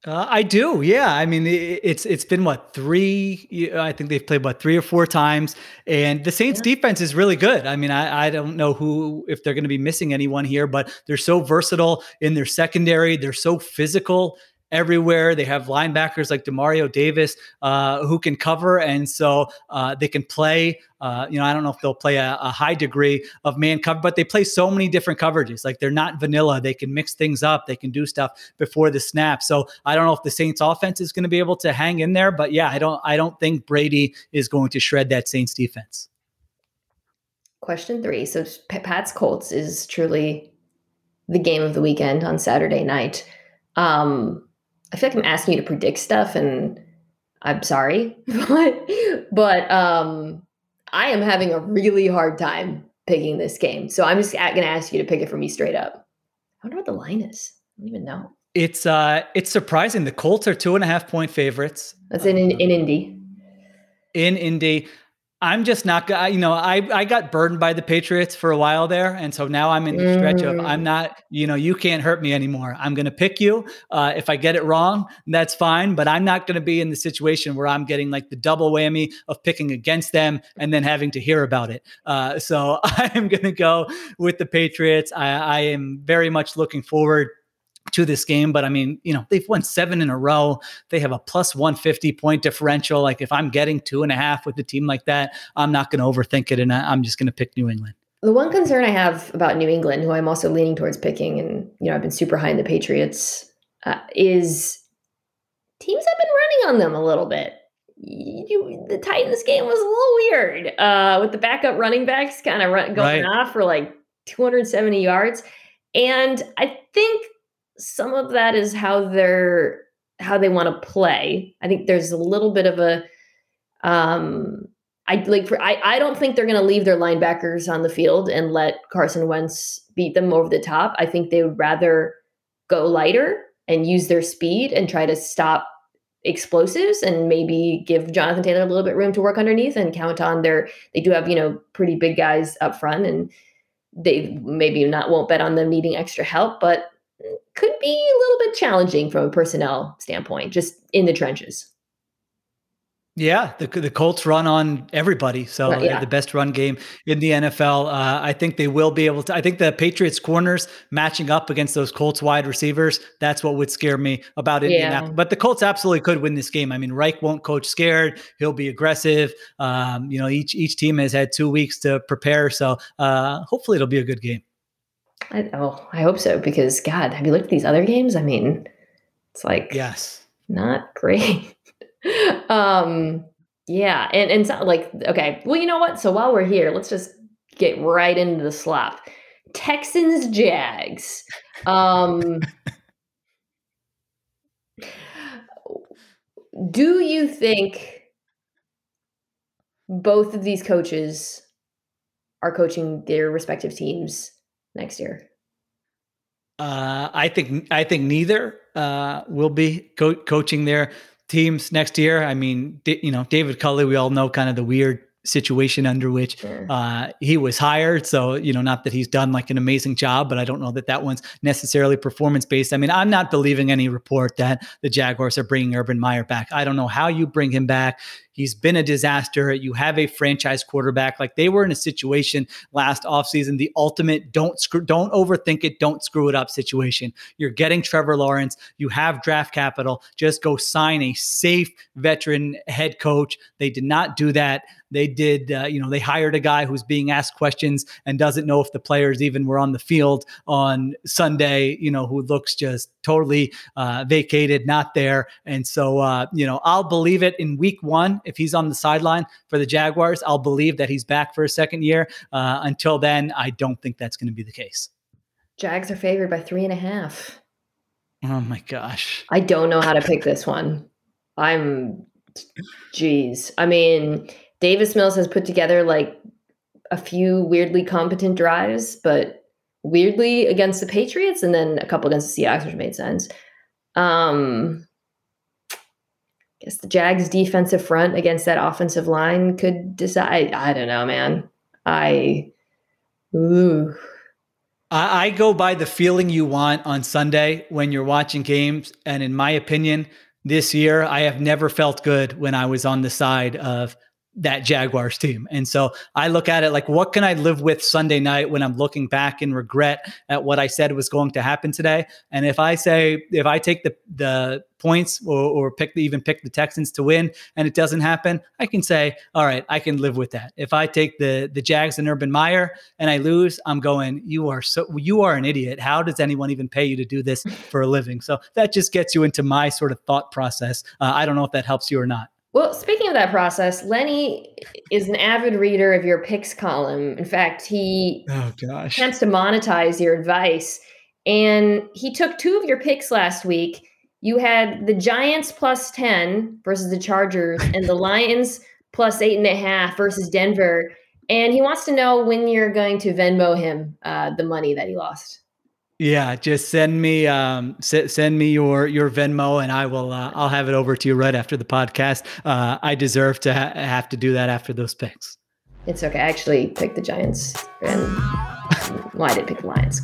Uh, I do, yeah. I mean, it's it's been what three? I think they've played what three or four times, and the Saints' yeah. defense is really good. I mean, I, I don't know who if they're going to be missing anyone here, but they're so versatile in their secondary. They're so physical everywhere. They have linebackers like Demario Davis uh, who can cover, and so uh, they can play. Uh, you know, I don't know if they'll play a, a, high degree of man cover, but they play so many different coverages. Like they're not vanilla. They can mix things up. They can do stuff before the snap. So I don't know if the Saints offense is going to be able to hang in there, but yeah, I don't. I don't think Brady is going to shred that Saints defense. Question three. So Pat's Colts is truly the game of the weekend on Saturday night. Um, I feel like I'm asking you to predict stuff, and I'm sorry, but but um, I am having a really hard time picking this game. So I'm just going to ask you to pick it for me straight up. I wonder what the line is. I don't even know. It's uh, it's surprising. The Colts are two and a half point favorites. That's in in, in Indy. In Indy, I'm just not, you know, I, I got burned by the Patriots for a while there. And so now I'm in the stretch of I'm mm. not, you know, you can't hurt me anymore. I'm going to pick you. Uh, if I get it wrong, that's fine. But I'm not going to be in the situation where I'm getting like the double whammy of picking against them and then having to hear about it. Uh, so I am going to go with the Patriots. I, I am very much looking forward to this game. But I mean, you know, they've won seven in a row. They have a plus 150 point differential. Like if I'm getting two and a half with a team like that, I'm not going to overthink it. And I'm just going to pick New England. The one concern I have about New England, who I'm also leaning towards picking, and, you know, I've been super high in the Patriots, uh, is teams have been running on them a little bit. You, the Titans game was a little weird uh, with the backup running backs kind of going right. off for like 270 yards. And I think some of that is how they're how they want to play. I think there's a little bit of a um I like for I, I don't think they're gonna leave their linebackers on the field and let Carson Wentz beat them over the top. I think they would rather go lighter and use their speed and try to stop explosives and maybe give Jonathan Taylor a little bit room to work underneath and count on their they do have, you know, pretty big guys up front and they maybe not won't bet on them needing extra help, but could be a little bit challenging from a personnel standpoint, just in the trenches. Yeah, the the Colts run on everybody, so right, yeah. the best run game in the NFL. Uh, I think they will be able to. I think the Patriots corners matching up against those Colts wide receivers. That's what would scare me about Indianapolis. Yeah. But the Colts absolutely could win this game. I mean, Reich won't coach scared. He'll be aggressive. Um, you know, each each team has had two weeks to prepare, so uh, hopefully it'll be a good game. I, oh, I hope so because God, have you looked at these other games? I mean, it's like yes, not great. um, yeah, and and so, like okay, well, you know what? So while we're here, let's just get right into the slop. Texans Jags. Um, do you think both of these coaches are coaching their respective teams next year? Uh, I think I think neither uh, will be co- coaching their teams next year. I mean, you know, David Culley, we all know kind of the weird situation under which Yeah. uh, he was hired. So, you know, not that he's done like an amazing job, but I don't know that that one's necessarily performance based. I mean, I'm not believing any report that the Jaguars are bringing Urban Meyer back. I don't know how you bring him back. He's been a disaster. You have a franchise quarterback. Like they were in a situation last offseason, the ultimate don't screw, don't overthink it, don't screw it up situation. You're getting Trevor Lawrence. You have draft capital. Just go sign a safe veteran head coach. They did not do that. They did, uh, you know, they hired a guy who's being asked questions and doesn't know if the players even were on the field on Sunday, you know, who looks just totally uh, vacated, not there. And so, uh, you know, I'll believe it in week one. If he's on the sideline for the Jaguars, I'll believe that he's back for a second year. Uh, until then, I don't think that's going to be the case. Jags are favored by three and a half. Oh my gosh. I don't know how to pick this one. I'm, geez. I mean, Davis Mills has put together like a few weirdly competent drives, but weirdly against the Patriots and then a couple against the Seahawks, which made sense. Um, guess the Jags defensive front against that offensive line could decide. I don't know, man. I, ooh. I, I go by the feeling you want on Sunday when you're watching games. And in my opinion, this year, I have never felt good when I was on the side of that Jaguars team. And so I look at it like, what can I live with Sunday night when I'm looking back and regret at what I said was going to happen today? And if I say, if I take the, the points or, or pick the, even pick the Texans to win and it doesn't happen, I can say, all right, I can live with that. If I take the, the Jags and Urban Meyer and I lose, I'm going, you are so, you are an idiot. How does anyone even pay you to do this for a living? So that just gets you into my sort of thought process. Uh, I don't know if that helps you or not. Well, speaking of that process, Lenny is an avid reader of your picks column. In fact, he Oh gosh. attempts to monetize your advice. And he took two of your picks last week. You had the Giants plus 10 versus the Chargers and the Lions plus eight and a half versus Denver. And he wants to know when you're going to Venmo him uh, the money that he lost. Yeah, just send me um s- send me your your Venmo and I will uh, I'll have it over to you right after the podcast. Uh, I deserve to ha- have to do that after those picks. It's okay. I actually picked the Giants. And well, I did pick the Lions.